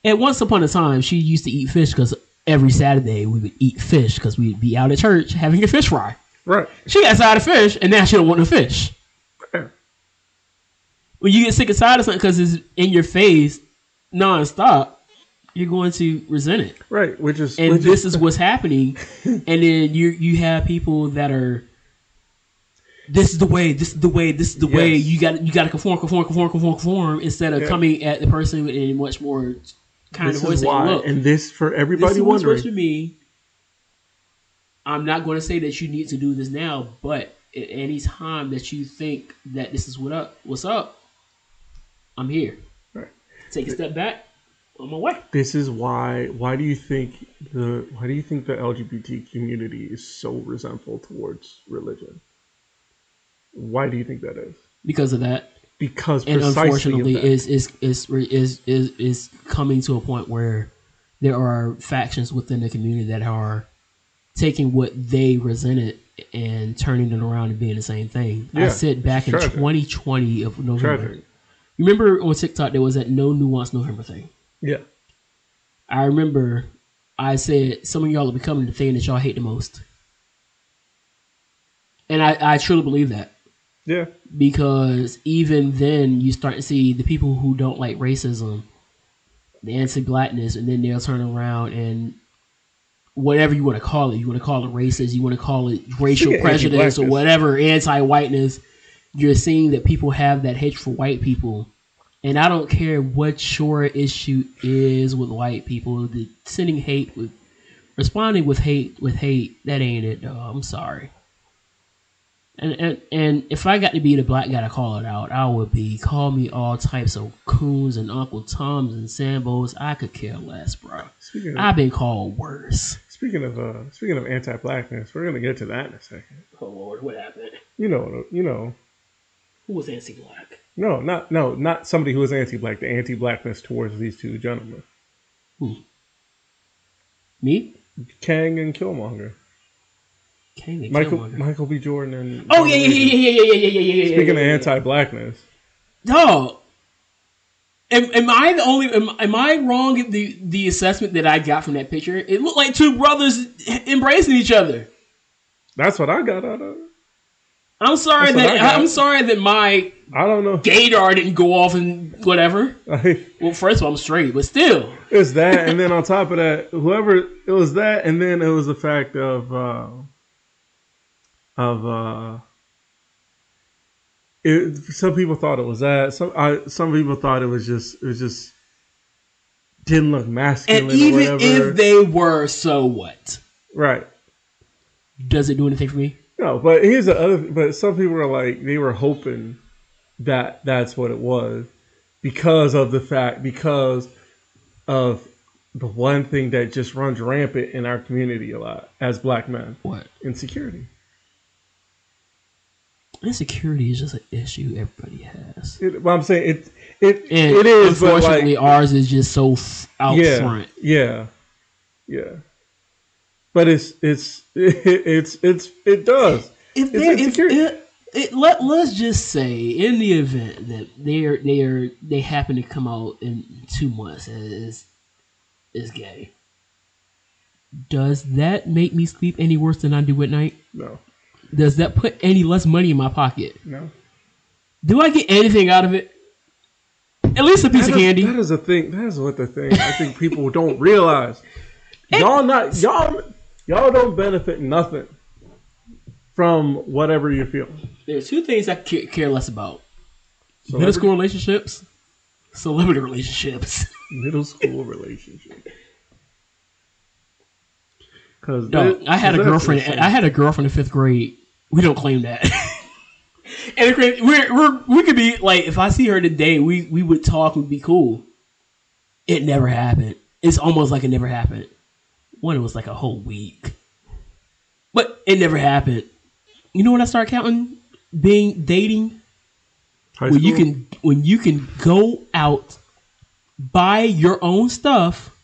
And once upon a time, she used to eat fish because every Saturday we would eat fish because we'd be out at church having a fish fry. Right. She got tired of fish, and now she don't want no fish. Fair. When you get sick and tired of something because it's in your face nonstop, you're going to resent it. Right. Which is. And which this is what's happening. *laughs* and then you you have people that are. This is the way. This is the way. This is the way. You got you got to conform, conform, conform, conform, conform. Instead of Yeah. coming at the person in a much more kind This of voice. is why, Look, and this for this everybody is what's wondering. supposed to me. I'm not going to say that you need to do this now, but at any time that you think that this is what up, what's up, I'm here. Right. take a step back. On my way. This is why. Why do you think the Why do you think the LGBT community is so resentful towards religion? Why do you think that is? Because of that. Because and unfortunately that. is is, is is is is coming to a point where there are factions within the community that are taking what they resented and turning it around and being the same thing. I said back in tragic. 2020 of November. tragic. You remember on TikTok there was that no nuance November thing. Yeah. I remember I said some of y'all are becoming the thing that y'all hate the most. And I, I truly believe that Yeah. because even then you start to see the people who don't like racism, the anti-blackness, and then they'll turn around and whatever you want to call it, you want to call it racist, you want to call it racial prejudice or whatever, anti-whiteness. You're seeing that people have that hatred for white people, and I don't care what your issue is with white people. The sending hate with responding with hate with hate that ain't it. Though. I'm sorry. And, and and if I got to be the black guy to call it out, I would be call me all types of coons and Uncle Toms and Sambos. I could care less, bro. I've been called worse. Speaking of uh, speaking of anti-blackness, we're gonna get to that in a second. Oh Lord, what happened? You know, you know, Who was anti-black? no, not no, not somebody who is anti-black. The anti-blackness towards these two gentlemen, Me? Kang and Killmonger, King and Michael Killmonger. Michael B. Jordan and Oh yeah, yeah, yeah, yeah, yeah, yeah, yeah, yeah, yeah. Speaking yeah, of yeah. anti-blackness, Dog. Am, am I the only? Am, am I wrong in the the assessment that I got from that picture? It looked like two brothers embracing each other. that's what I got out of it. I'm sorry That's that. I'm sorry that my I don't know. gaydar didn't go off and whatever. Well, first of all, I'm straight, but still, it's that, and then on top of that, whoever it was that, and then it was the fact of uh, of uh, it, some people thought it was that. Some I, some people thought it was just it was just didn't look masculine and even if they were, so what? right. Does it do anything for me? No, but here's the other. But some people are like they were hoping that that's what it was because of the fact because of the one thing that just runs rampant in our community a lot as black men What? insecurity. Insecurity is just an issue everybody has, It, well, I'm saying it it and it is, but unfortunately, like ours is just so f- out yeah, front. yeah, yeah. But it's it's *laughs* it's it's it does. if It's there, if insecurity. it, it, let let's just say in the event that they're they're they happen to come out in two months as is gay, does that make me sleep any worse than I do at night? No, Does that put any less money in my pocket? no. Do I get anything out of it? At least a piece That of is- candy. That is a thing. That is what the thing. I think people don't realize. *laughs* Y'all not y'all y'all don't benefit nothing from whatever you feel. feeling. There are two things I ca- care less about: middle school relationships, celebrity relationships. *laughs* middle school relationships. Because No, I had a girlfriend. I had a girlfriend in fifth grade. We don't claim that. *laughs* and we're, we're we could be like, if I see her today, we we would talk. We'd be cool. It never happened. It's almost like it never happened. One, it was like a whole week, but it never happened. You know when I start counting being dating when you can when you can go out buy your own stuff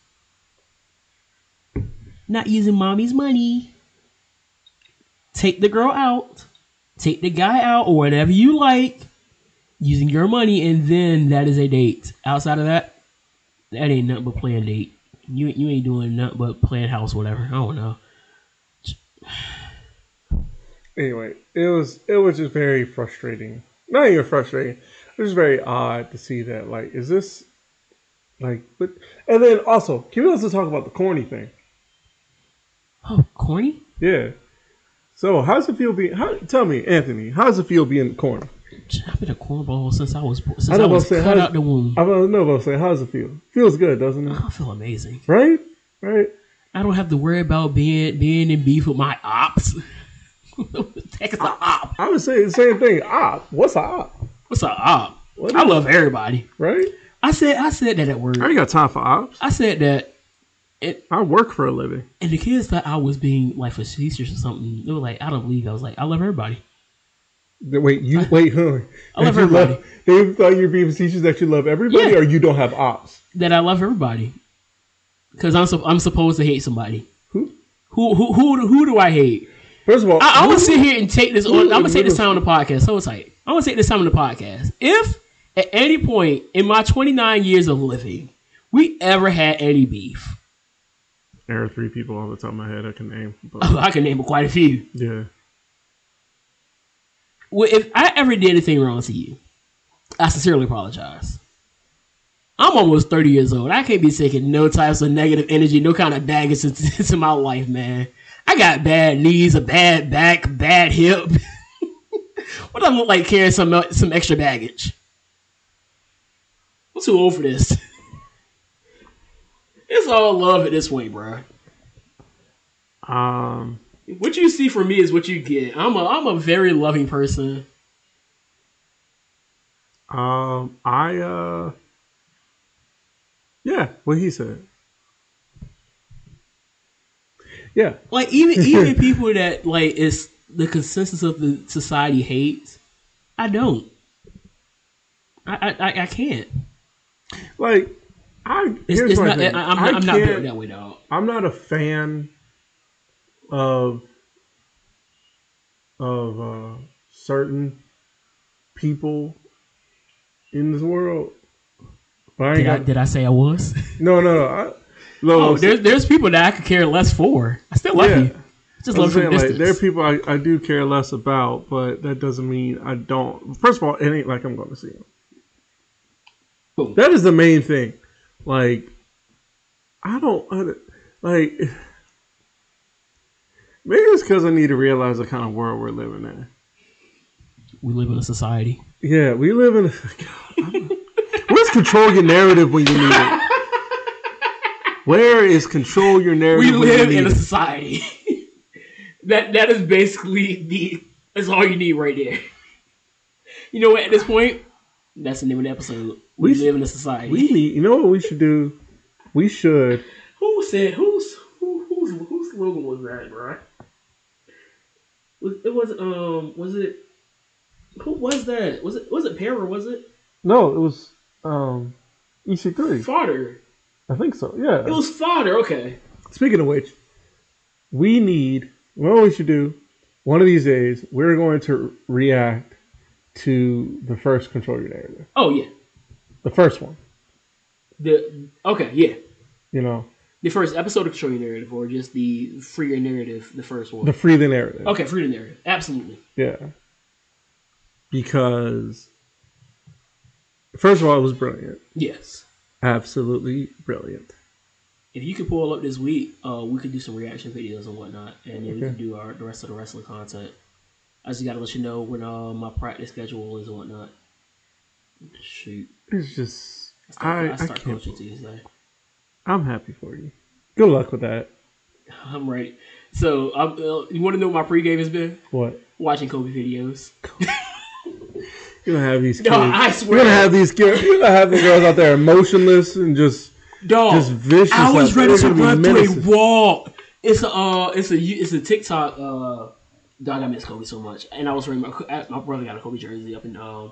not using mommy's money take the girl out take the guy out or whatever you like using your money and then that is a date outside of that that ain't nothing but playing date you, you ain't doing nothing but playing house whatever i don't know anyway, it was it was just very frustrating. Not even frustrating. It was very odd to see that. Like, is this like? But and then also, can we also talk about the corny thing? oh corny Yeah. So how's it feel being? How, tell me, Anthony, how's it feel being corny? i've been a cornball since i was since I i, was saying. cut out the womb I don't know about saying how's it feel. Feels good, doesn't it? i feel amazing Right? Right? I don't have to worry about being being in beef with my ops. *laughs* Heck is a op. I would say the same thing. Op. What's a op? What's a op? What I love everybody. Right? I said I said that at work. I ain't got time for ops. I said that, it, I work for a living. and the kids thought I was being like facetious or something. They were like, I don't believe. I was like, I love everybody. Wait, you wait, huh? I love That you everybody. They thought you were being facetious that you love everybody, Yeah. or you don't have ops. That I love everybody. Because I'm sup- I'm supposed to hate somebody. Who? Who who who, who do I hate? First of all, I, I'm gonna sit here and take this on. I'm gonna take this time on the podcast. So it's like I'm gonna take this time on the podcast. If at any point in my 29 years of living we ever had any beef, There are three people off the top of my head I can name. But *laughs* I can name quite a few. yeah, Well, if I ever did anything wrong to you, I sincerely apologize. I'm almost 30 years old. I can't be taking no types of negative energy, no kind of baggage into, into *laughs* my life, man. I got bad knees, a bad back, bad hip. *laughs* what do I look like carrying some some extra baggage? I'm too old for this. It's all love at this point, bro. um, What you see from me is what you get. I'm a I'm a very loving person. um, I uh, yeah, what he said. Yeah, like even *laughs* even people that like is the consensus of the society hates. I don't. I I, I- I can't. like I. It's, here's it's my not. I, thing. I'm, I I'm not built that way, dog. I'm not a fan of of uh, certain people in this world. I Did I, did I say I was? *laughs* no, no, no. I, no Oh, there's there's people that I could care less for. I still love Yeah. you. I just love saying, from a like, distance. there are people I, I do care less about, but that doesn't mean I don't. First of all, it ain't like I'm going to see them. Boom. That is the main thing. Like, I don't like. Maybe it's because I need to realize the kind of world we're living in. we live in a society. Yeah, we live in. God, *laughs* where's control your narrative when you need it? Where is control your narrative? We when you live in a society. *laughs* that that is basically the that's all you need right there. You know what? At this point, that's the name of the episode. We, We live in a society. We need. You know what we should do? We should. Who said whose who whose whose slogan was that, bro? Was it was um was it who was that? Was it was it Pear or was it No, it was um EC3. Fodder? I think so. Yeah. It was Fodder. Okay. Speaking of which, we need. You know what we should do? One of these days, we're going to react to the first control your narrative. Oh yeah. The first one. The okay yeah. You know, The first episode of Control Your Narrative, or just the Free Your Narrative, the first one. the free the narrative. okay, Free the Narrative, absolutely. Yeah. Because first of all, it was brilliant. Yes. Absolutely brilliant. If you could pull up this week, uh, we could do some reaction videos and whatnot, and then we Okay. can do our the rest of the wrestling content. I just gotta let you know when uh, my practice schedule is and whatnot. Shoot, It's just I I I I start can't. coaching Tuesday. I'm happy for you. Good luck with that. I'm right. So, I'm, uh, you want to know what my pregame has been? What? Watching Kobe videos. *laughs* You're gonna have these *laughs* kids. No, I swear. You're swear. gonna have these girls. You're gonna have the girls out there emotionless and just Dog, just vicious. I was like, ready to gonna run through menaces. a wall. It's a uh, it's a it's a TikTok. Uh, dog, I miss Kobe so much, and I was wearing my, my brother got a Kobe jersey up in um,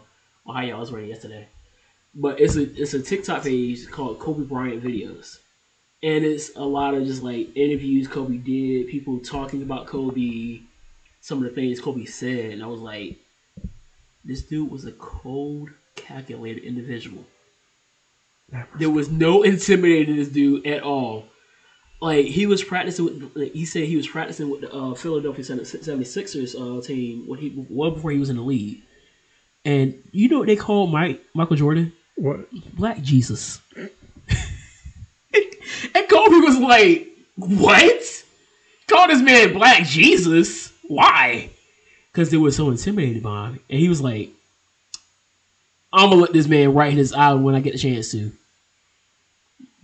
Ohio. I was it yesterday, but it's a it's a TikTok page called Kobe Bryant videos, and it's a lot of just like interviews Kobe did, people talking about Kobe, some of the things Kobe said, and I was like, this dude was a cold, calculated individual. There was no intimidating this dude at all. Like he was practicing with, like, he said he was practicing with the uh, Philadelphia 76ers uh, team when he well before he was in the league. And you know what they call Mike Michael Jordan? What? Black Jesus. *laughs* and Kobe was like, "What? Call this man Black Jesus? Why?" Because they were so intimidated by him, and he was like, "I'm gonna look this man right in his eye when I get the chance to."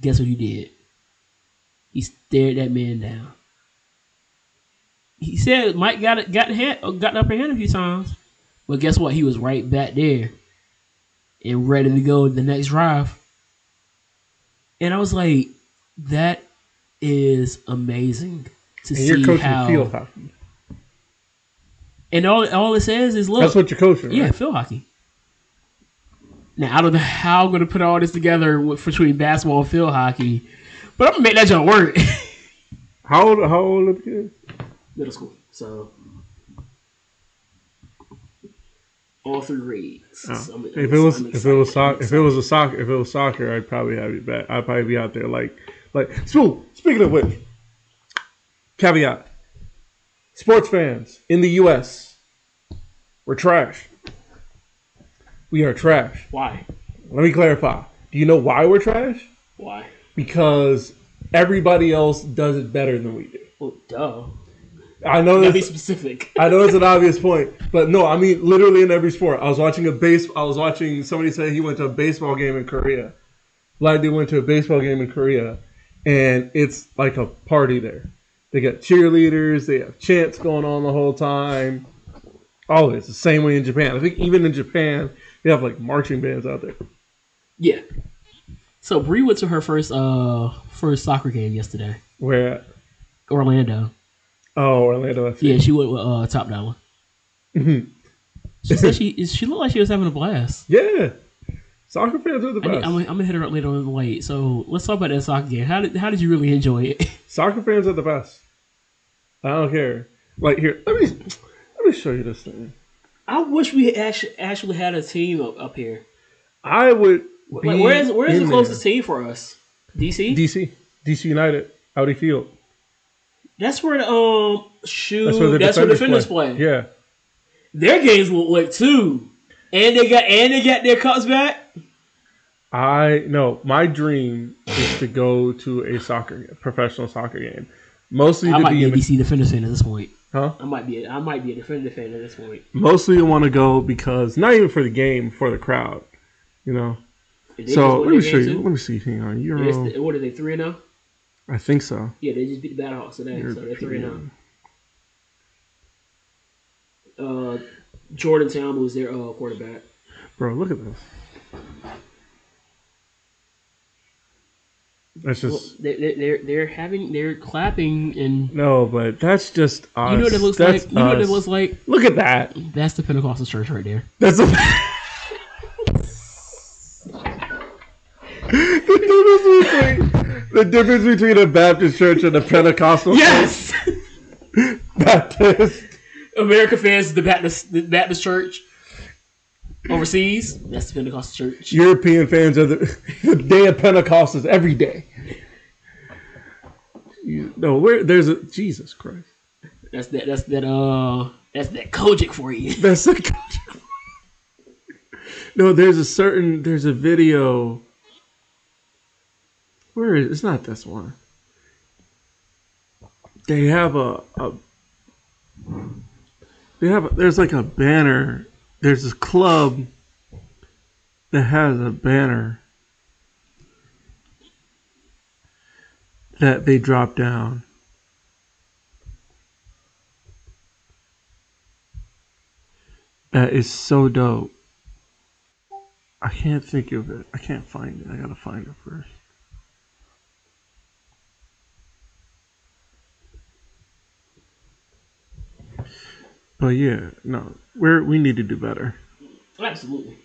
Guess what he did? He stared that man down. He said Mike got it, got the hand, uh, got the upper hand a few times, but guess what? He was right back there and ready to go the next drive. and I was like, that is amazing to And see you're coaching how. field hockey. And all all it says is look. That's what you're coaching, right? Yeah, field hockey. Now I don't know how I'm gonna put all this together with, between basketball and field hockey, but I'm gonna make that joke work. *laughs* How old? How old are the kids? Middle school, so all three. So I'm- Oh. If it was if it was excited. soccer if it was a soccer if it was soccer I'd probably have you back. I'd probably be out there like like so speaking of which caveat sports fans in the US we're trash. We are trash. why? Let me clarify. Do you know why we're trash? Why? Because everybody else does it better than we do. Well, duh. I know Gotta be specific. *laughs* I know it's an obvious point, but no, I mean literally in every sport. I was watching a base. I was watching somebody say he went to a baseball game in Korea. Like they went to a baseball game in Korea, and it's like a party there. They got cheerleaders. They have chants going on the whole time. Always the same way in Japan. I think even in Japan they have like marching bands out there. Yeah. So Bree went to her first uh first soccer game yesterday. Where at? Orlando. Oh, Orlando. FC. Yeah, she went with uh Top Dollar. she said *laughs* she she looked like she was having a blast. Yeah. Soccer fans are the I need, best. I'm, I'm gonna hit her up later on the late. So let's talk about that soccer game. How did how did you really enjoy it? *laughs* Soccer fans are the best. I don't care. Like here, let me let me show you this thing. I wish we actually actually had a team up, up here. I would. Be Like, where is where is the closest team for us? DC. DC, DC United, Audi Field. That's where the um shoe. That's where the that's where defenders, defenders play. Yeah, Their games look like too, and they got and they got their cups back. I no. My dream is to go to a soccer, professional soccer game, mostly I to might be be a. The, DC defenders fan at this point. huh? I might be a, I might be a defender fan at this point. Mostly, I want to go because not even for the game, for the crowd. You know. So let me show you. too? Let me see. Hang on. Euro. just- What are they three and zero? I think so. Yeah, they just beat the Battlehawks today, so they're three and zero. Uh, Jordan Ta'amu was their uh, quarterback. Bro, look at this. That's Well, just they, they, they're they're having they're clapping and no, but that's just us. you know what it looks That's like. You know what it us. looks like. Look at that. That's the Pentecostal church right there. That's a. the, *laughs* *laughs* difference between, the difference between a Baptist church and a Pentecostal Yes, church, *laughs* Baptist. America fans, the Baptist the Baptist church overseas. That's the Pentecostal church. European fans are the, *laughs* the day of Pentecost is every day. You, no, where there's a Jesus Christ. That's that. That's that. Uh, that's that Kojic for you. That's a *laughs* no. There's a certain. There's a video. Where is? It's not this one. They have a. a they have. A, there's like a banner. There's this club that has a banner that they drop down. That is so dope. I can't think of it. I can't find it. I gotta find it first. But yeah, no, we're we need to do better. Absolutely.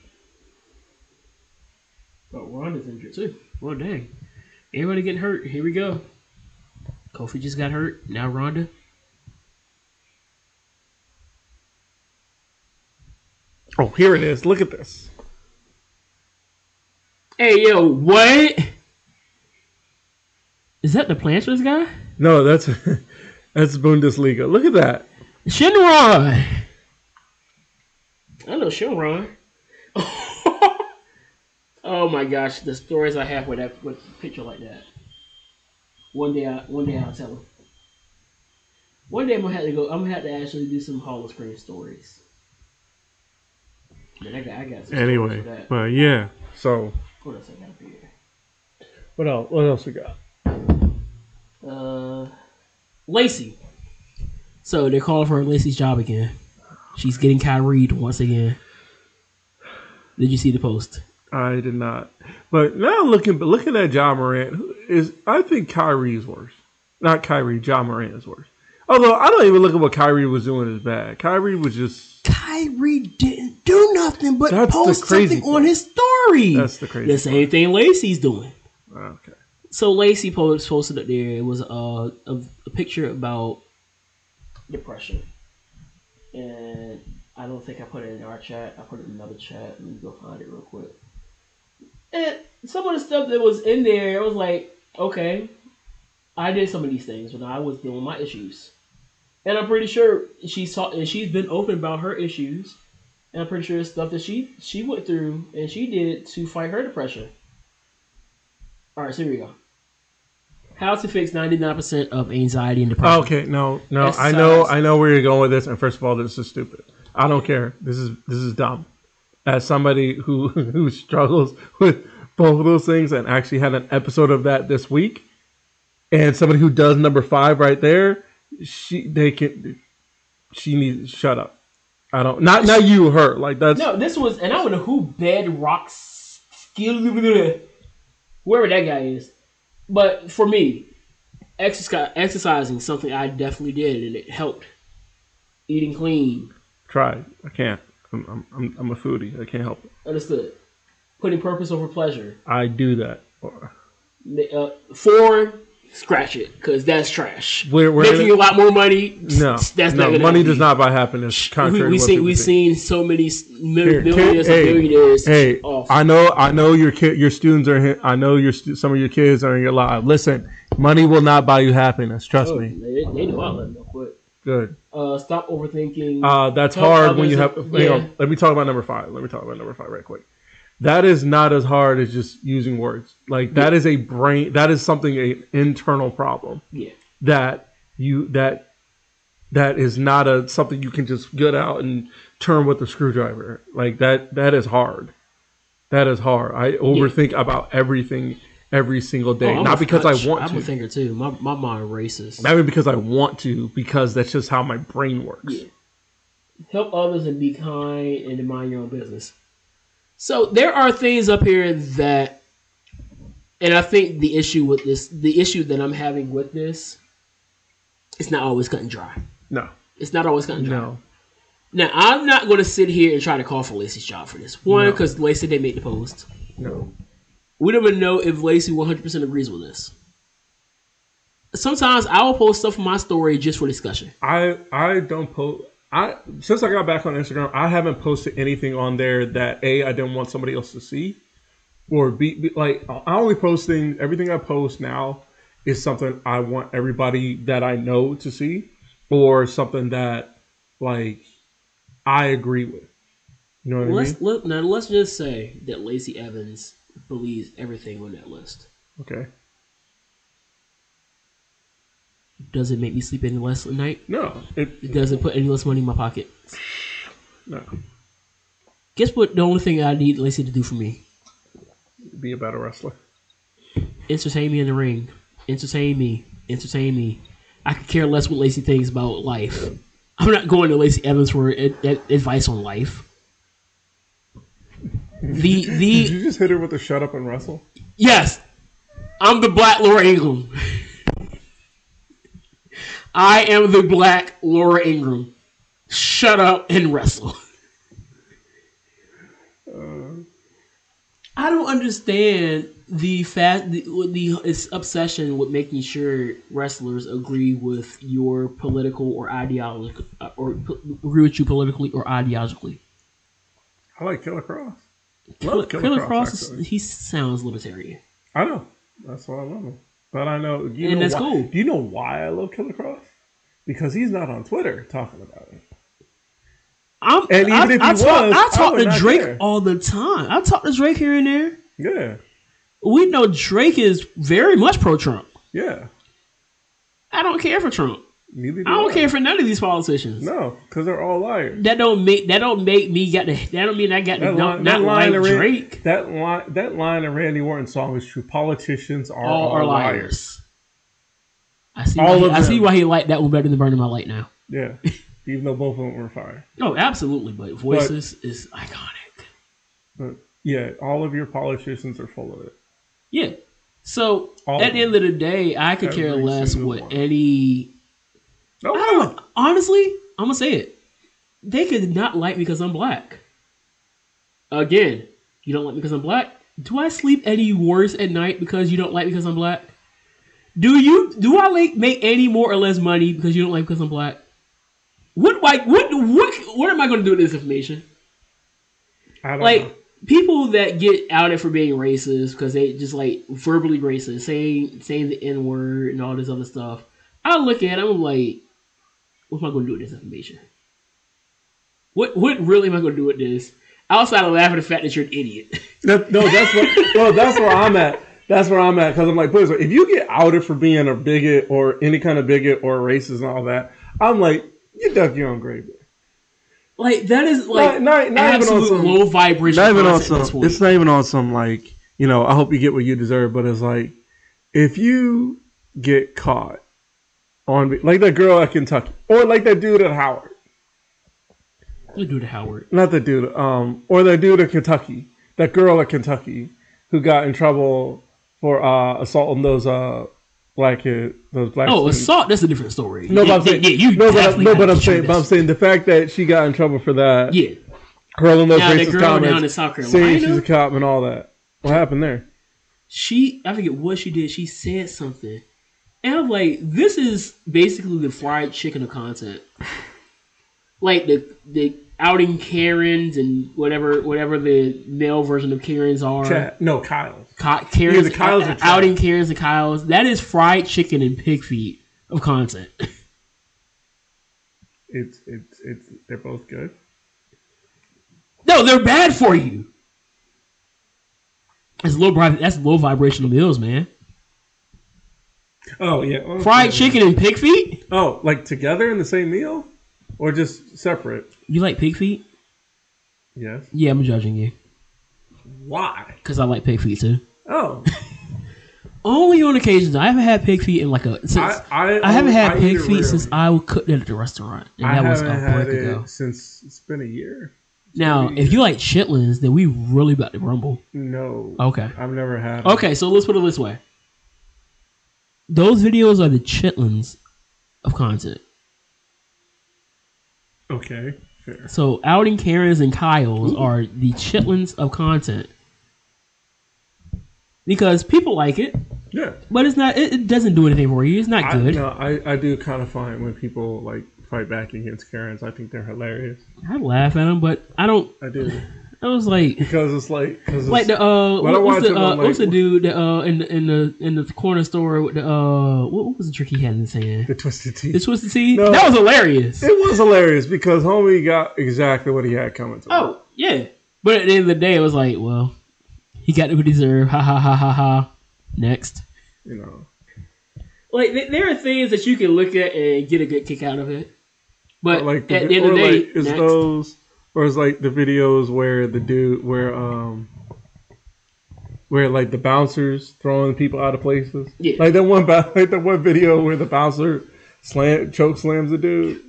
But Ronda's injured too. Well, dang. Everybody getting hurt. Here we go. Kofi just got hurt. Now Ronda. Oh, here it is. Look at this. Hey, yo, what? Is that the Planchers guy? No, that's *laughs* that's Bundesliga. Look at that. Shinron. I know Shinron. *laughs* oh my gosh, the stories I have with that with a picture like that. One day, I, one day I'll tell him. One day I'm gonna have to go. I'm gonna have to actually do some Hall of Screen stories. Man, I got, I got some Anyway, for that. but yeah. So What else I got for you? what else? What else we got? Uh, Lacey. So they're calling for Lacey's job again. She's getting Kyrie once again. Did you see the post? I did not. But now looking, but looking at Ja Morant is, I think Kyrie is worse. Not Kyrie, Ja Morant is worse. Although I don't even look at what Kyrie was doing as bad. Kyrie was just Kyrie didn't do nothing but That's post something part. on his story. That's the crazy The same thing Lacey's doing. okay. So Lacey post, posted up there. It was uh, a, a picture about depression, and I don't think I put it in our chat. I put it in another chat. Let me go find it real quick. And some of the stuff that was in there, it was like, okay, I did some of these things when I was dealing with my issues, and I'm pretty sure she's taught and she's been open about her issues, and I'm pretty sure it's stuff that she she went through and she did to fight her depression. All right, so here we go. How to fix 99% of anxiety and depression. Okay, no, no. I know, I know where you're going with this. And first of all, this is stupid. I don't care. This is this is dumb. As somebody who *laughs* who struggles with both of those things and actually had an episode of that this week, and somebody who does number five right there, she they can she needs shut up. I don't not not you her like that's No, this was, and I don't know who Bedrock Skill, whoever that guy is. But for me, exercise, exercising is something I definitely did, and it helped. Eating clean, try. I can't. I'm, I'm I'm I'm a foodie. I can't help it. understood. Putting purpose over pleasure. I do that. Uh, four, scratch it, because that's trash. We're- we're Making a lot more money. No, that's no. not money does not buy happiness. We, Contrary we to what seen people we've think. seen so many s- mil- Here, millionaires and hey, billionaires. Hey, off. I know, I know your kid, your students are. here- I know your some of your kids are in your life. Listen, money will not buy you happiness. Trust Oh, me. they, they know I them. Good. Uh, stop overthinking. Uh, that's Help hard when you have. yeah. on. Let me talk about number five. Let me talk about number five right quick. That is not as hard as just using words. Like that is a brain. That is something an internal problem. yeah, that you that that is not a something you can just get out and turn with a screwdriver. Like that that is hard. That is hard. I overthink about everything every single day. Oh, I'm not because I want to. I'm a thinker too. My my mind races. Not even because I want to, because that's just how my brain works. Yeah. Help others and be kind and mind your own business. So there are things up here that, and I think the issue with this, the issue that I'm having with this, it's not always cut and dry. No. It's not always cut and dry. No. Now I'm not going to sit here and try to call for Lacey's job for this. One, No. because Lacey they made the post. No. We don't even know if Lacey 100% agrees with this. Sometimes I will post stuff on my story just for discussion. I I don't post I since I got back on Instagram, I haven't posted anything on there that A I didn't want somebody else to see. Or B, B like I only post things everything I post now is something I want everybody that I know to see or something that like I agree with. You know what I Let's mean? let, now let's just say that Lacey Evans believes everything on that list. Okay. Does it make me sleep any less at night? No. It It doesn't put any less money in my pocket. no. Guess what? The only thing I need Lacey to do for me: Be a better wrestler. entertain me in the ring, entertain me, entertain me. I could care less what Lacey thinks about life. I'm not going to Lacey Evans for ad- ad- advice on life. *laughs* The Did the you just hit her with a shut up and wrestle? Yes, I'm the Black Laura Ingraham. *laughs* I am the Black Laura Ingraham. Shut up and wrestle. I don't understand the fast the, the its obsession with making sure wrestlers agree with your political or ideological uh, or p- agree with you politically or ideologically. I like Killer Kross. Killer, Love Killer Kross, actually. is, he sounds libertarian. I know. That's why I love him. But I know. You And know that's why, cool. Do you know why I love Killer Kross? Because he's not on Twitter talking about it. I'm, And even I, if he I was, talk, I I talk would to Drake care. all the time. I talk to Drake here and there. Yeah. We know Drake is very much pro Trump. Yeah. I don't care for Trump. Neither do I don't care for none of these politicians. No, because they're all liars. That don't make that don't make me got to that don't mean I got to That not, line, not that line like Ran- Drake. that line, that line in Randy Orton's song is true. Politicians are All all, are liars. liars. I see. All why he, of I see why he liked that one better than Burn in My Light now. Yeah, *laughs* even though both of them were fire. No, absolutely. But Voices is iconic. But Yeah, all of your politicians are full of it. Yeah. So All at the end of the day, I could care less what one. any. No, I don't. Honestly, I'm gonna say it. They could not like me because I'm black. Again, you don't like me because I'm black. Do I sleep any worse at night because you don't like me because I'm black? Do you? Do I like make any more or less money because you don't like me because I'm black? What like what what what am I going to do with this information? I don't like know. people that get outed for being racist because they just like verbally racist, saying saying the n word and all this other stuff. I look at them like, what am I going to do with this information? What what really am I going to do with this? Outside of laughing at the fact that you're an idiot. *laughs* That, no, that's what. no, that's where I'm at. That's where I'm at because I'm like, please, if you get outed for being a bigot or any kind of bigot or racist and all that, I'm like, you duck your own grave. like that is like Not- not- not even on some- low vibration. Not even on content at this some. It's not even on some like you know. I hope you get what you deserve, but it's like if you get caught on like that girl at Kentucky or like that dude at Howard. The dude to Howard? not the dude, um, or the dude at Kentucky, that girl at Kentucky who got in trouble for uh, assaulting those uh, black kid, those black. Oh, students. assault. That's a different story. No, yeah, but I'm saying, yeah, you no, but, no, but I'm saying, but I'm saying the fact that she got in trouble for that, yeah. hurling those Now, racist girl down comments, saying she's a cop and all that. What happened there? she I forget what she did. She said something, and I'm like, this is basically the fried chicken of content. Like the the outing Karens and whatever whatever the male version of Karens are. Chad, no, Kyle. Ka- Karens, Yeah, the Kyles uh, outing Karens and Kyles. That is fried chicken and pig feet of content. *laughs* It's it's it's they're both good. no, they're bad for you. That's low. That's low vibrational meals, man. Oh yeah, oh, okay. Fried chicken and pig feet. Oh, like together in the same meal, or just separate? You like pig feet? Yes. Yeah, I'm judging you Why? because I like pig feet too. Oh, *laughs* Only on occasions. I haven't had pig feet in like a since. I I, I, haven't had I pig feet since. I cooked it at the restaurant, and that was a break ago. since it's been a year. Now, if you like chitlins, then we really about to rumble. No. Okay. I've never had. it. Okay, so let's put it this way. Those videos are the chitlins of content. Okay. Fair. So outing Karens and Kyles are the chitlins of content. Because people like it, Yeah. but it's not. It, it doesn't do anything for you. It's not I, good. no, I, I do kind of find when people like fight back against Karens, I think they're hilarious. I laugh at them, but I don't. I do I was like, because it's like cause it's, like the uh, what, what's the uh, I'm what's the like- dude that, uh in the in the in the corner store with the uh what, what was the trick he had in his hand? the twisted teeth. The twisted tea. No. That was hilarious. it was hilarious because homie got exactly what he had coming to him. Oh yeah, but at the end of the day, it was like, well, he got what he deserved. Ha ha ha ha ha. Next. you know. Like th- there are things that you can look at and get a good kick out of it, but Or like the, at the end of the day, like is next. those or it's like the videos where the dude where um where like the bouncers throwing people out of places. Yeah. Like that one *laughs* like that one video where the bouncer slam choke slams the dude.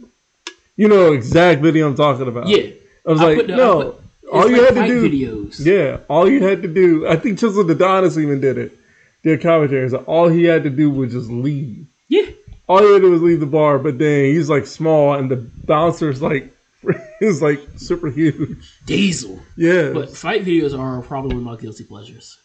You know exact video I'm talking about. yeah, I was I like, the- no. all you like had to do videos. Yeah, all you had to do I think Chisel Adonis even did it. Did commentary. So all he had to do was just leave. yeah. all he had to do was leave the bar, but then he's like small and the bouncer's like *laughs* is like super huge. Diesel. Yeah. But fight videos are probably one of my guilty pleasures.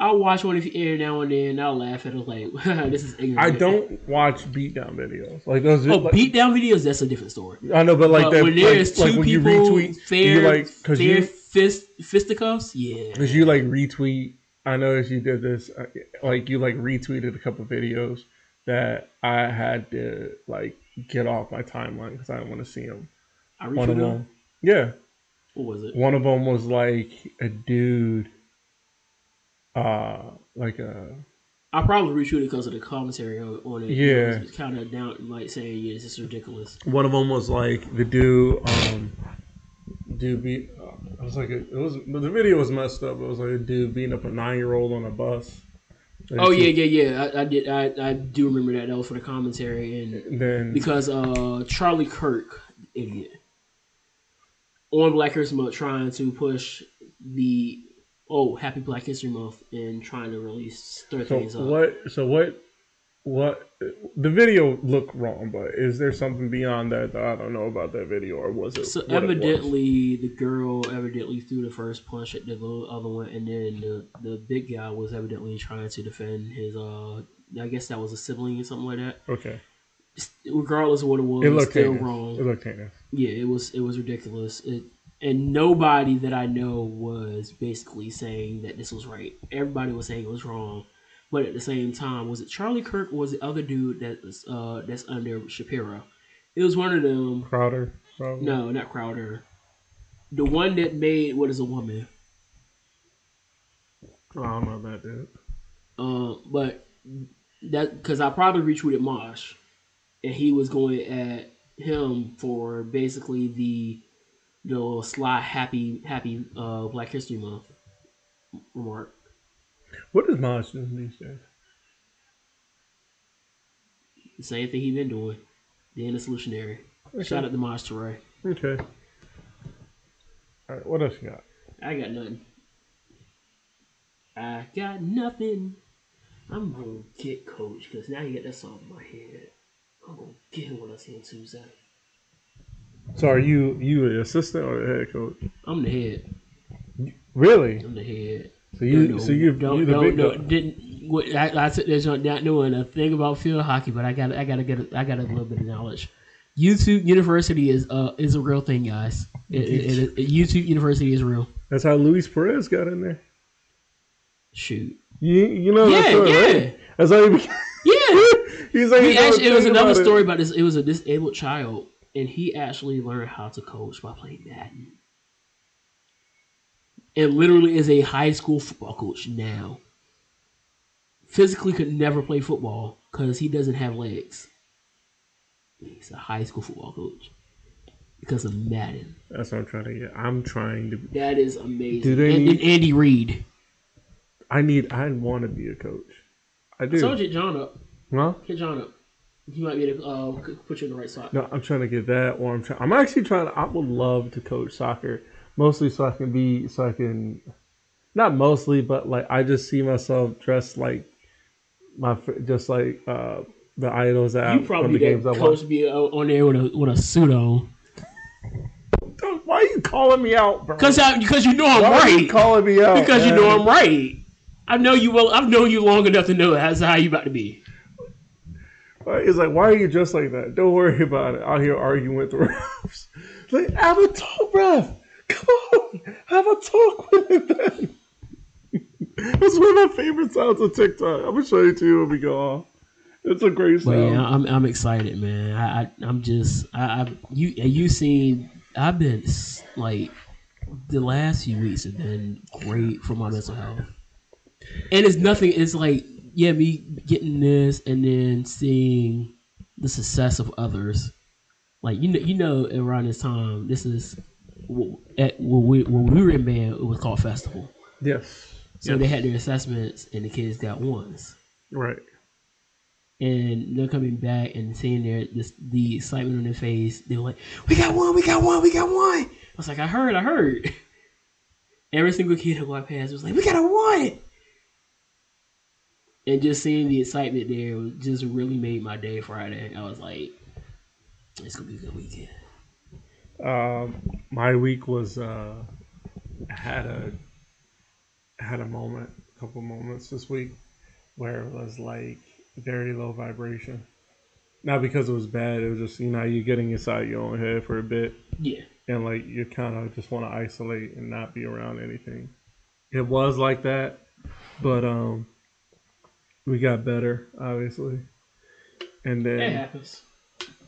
I'll watch one if every now and then. I'll laugh at it like *laughs* this is ignorant. I don't watch beatdown videos. Like those Oh, like, beatdown videos. That's a different story. I know, but like But that when there's like two you people retweet fair, like fair you fist fisticuffs, yeah. cuz you like retweet I noticed you did this uh, like you like retweeted a couple videos that I had to like get off my timeline cuz I didn't want to see them. I One of them. Yeah. What was it? One of them was like a dude uh like a I probably retweeted because of the commentary on it. Yeah. it's kind of down, like saying, "Yeah, this is ridiculous." One of them was like the dude, um, dude beat. Uh, it was like a, it was the video was messed up. It was like a dude beating up a nine year old on a bus. And Oh yeah, yeah, yeah. I, I did. I, I do remember that. That was for the commentary, and Then because uh Charlie Kirk, idiot, on Black History Month, trying to push the oh Happy Black History Month and trying to release stir So things up. what? So what? What? The video looked wrong, but is there something beyond that that I don't know about that video, or was it? So what it evidently, the girl evidently threw the first punch at the other one, and then the the big guy was evidently trying to defend his. uh I guess that was a sibling or something like that. Okay. Regardless of what it was, It it looked still heinous. wrong. It looked heinous. Yeah, it was it was ridiculous. It and nobody that I know was basically saying that this was right. Everybody was saying it was wrong. But at the same time, was it Charlie Kirk or was the other dude that was uh that's under Shapiro? It was one of them. Crowder. Probably. No, not Crowder. The one that made what is a woman. I don't know about that. Uh, but that because I probably retweeted Maj, and he was going at him for basically the the little sly happy happy uh Black History Month remark. What is Maj doing these days? The same thing he's been doing. The end of solutionary. Shout out to Maj Toure. Okay. All right. What else you got? I got nothing. I got nothing. I'm gonna get coach because now you got that song in my head. I'm gonna get him when I see him Tuesday. So are you you the assistant or the head coach? I'm the head. Really? I'm the head. So you No, so you don't, you the don't, big dog. didn't. What, I, I took on not knowing a thing about field hockey, but I got I got to get a, I got a little bit of knowledge. YouTube University is uh is a real thing, guys. It, it, it, it- YouTube University is real. That's how Luis Perez got in there. Shoot. You you know Yeah, that story, yeah. right? That's how he became. Yeah. He's like He he's actually, it was another about it. story about this. It was a disabled child, and he actually learned how to coach by playing Madden. And literally is a high school football coach now. Physically could never play football because he doesn't have legs. He's a high school football coach because of Madden. That's what I'm trying to get. I'm trying to. That is amazing. Do they and, need- and Andy Reid. I need. I want to be a coach. I I do. told you, John up. Huh? Hit John up. He might be able to uh, put you in the right spot. No, I'm trying to get that. Or I'm trying. I'm actually trying. To, I would love to coach soccer, mostly so I can be so I can, not mostly, but like I just see myself dressed like my just like uh the idols that You probably the games I coach watch. be uh, on there with a with a on. Why are you calling me out, bro? Cause because you know I'm Why are you right. calling me out? Because you know I'm right. I know you well. I've known you long enough to know that's how you about to be. It's like, why are you dressed like that? Don't worry about it. Out here arguing with the *laughs* refs. Like, have a talk, ref. Come on, have a talk with him. Then. *laughs* It's one of my favorite sounds of TikTok. I'm gonna show you to you when we go off. It's a great sound. yeah, I'm I'm excited, man. I, I I'm just I, I you you seen I've been like the last few weeks have been great for my mental health, and it's nothing. It's like yeah, me getting this and then seeing the success of others. Like you know, you know, around this time, this is at when we when we were in band, it was called festival. Yes. So Yes. they had their assessments, and the kids got ones Right. and they're coming back and seeing their this the excitement on their face. They were like, "We got one! We got one! We got one!" I was like, "I heard! I heard!" *laughs* Every single kid who walked past was like, "We got a one!" And just seeing the excitement there just really made my day Friday. I was like, "It's gonna be a good weekend." Um, my week was uh, I had a had a moment, a couple moments this week where it was like very low vibration. Not because it was bad, it was just you know you're getting inside your own head for a bit, Yeah, and like you kind of just want to isolate and not be around anything. It was like that, but um, we got better obviously, and then it happens.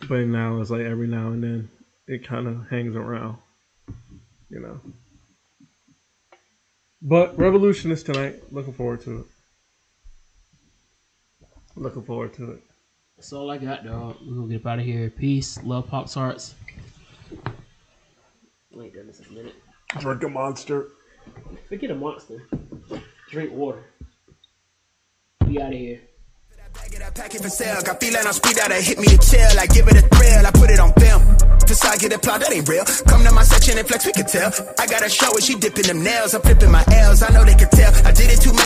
but now it's like every now and then it kind of hangs around, you know. But Revolution is tonight. Looking forward to it. Looking forward to it. That's all I got, dog. We're gonna get up out of here. Peace, love, Pop Tarts. I ain't done this in a minute. Drink a monster. Forget a monster. Drink water. We out of here. It pack it for sale. Got feeling on speed that'll hit me to chill. I give it a thrill. I put it on film. facade, get applaud, that ain't real. Come to my section and flex, we can tell. I got a show and she dipping them nails. I'm flipping my L's, I know they can tell. I did it too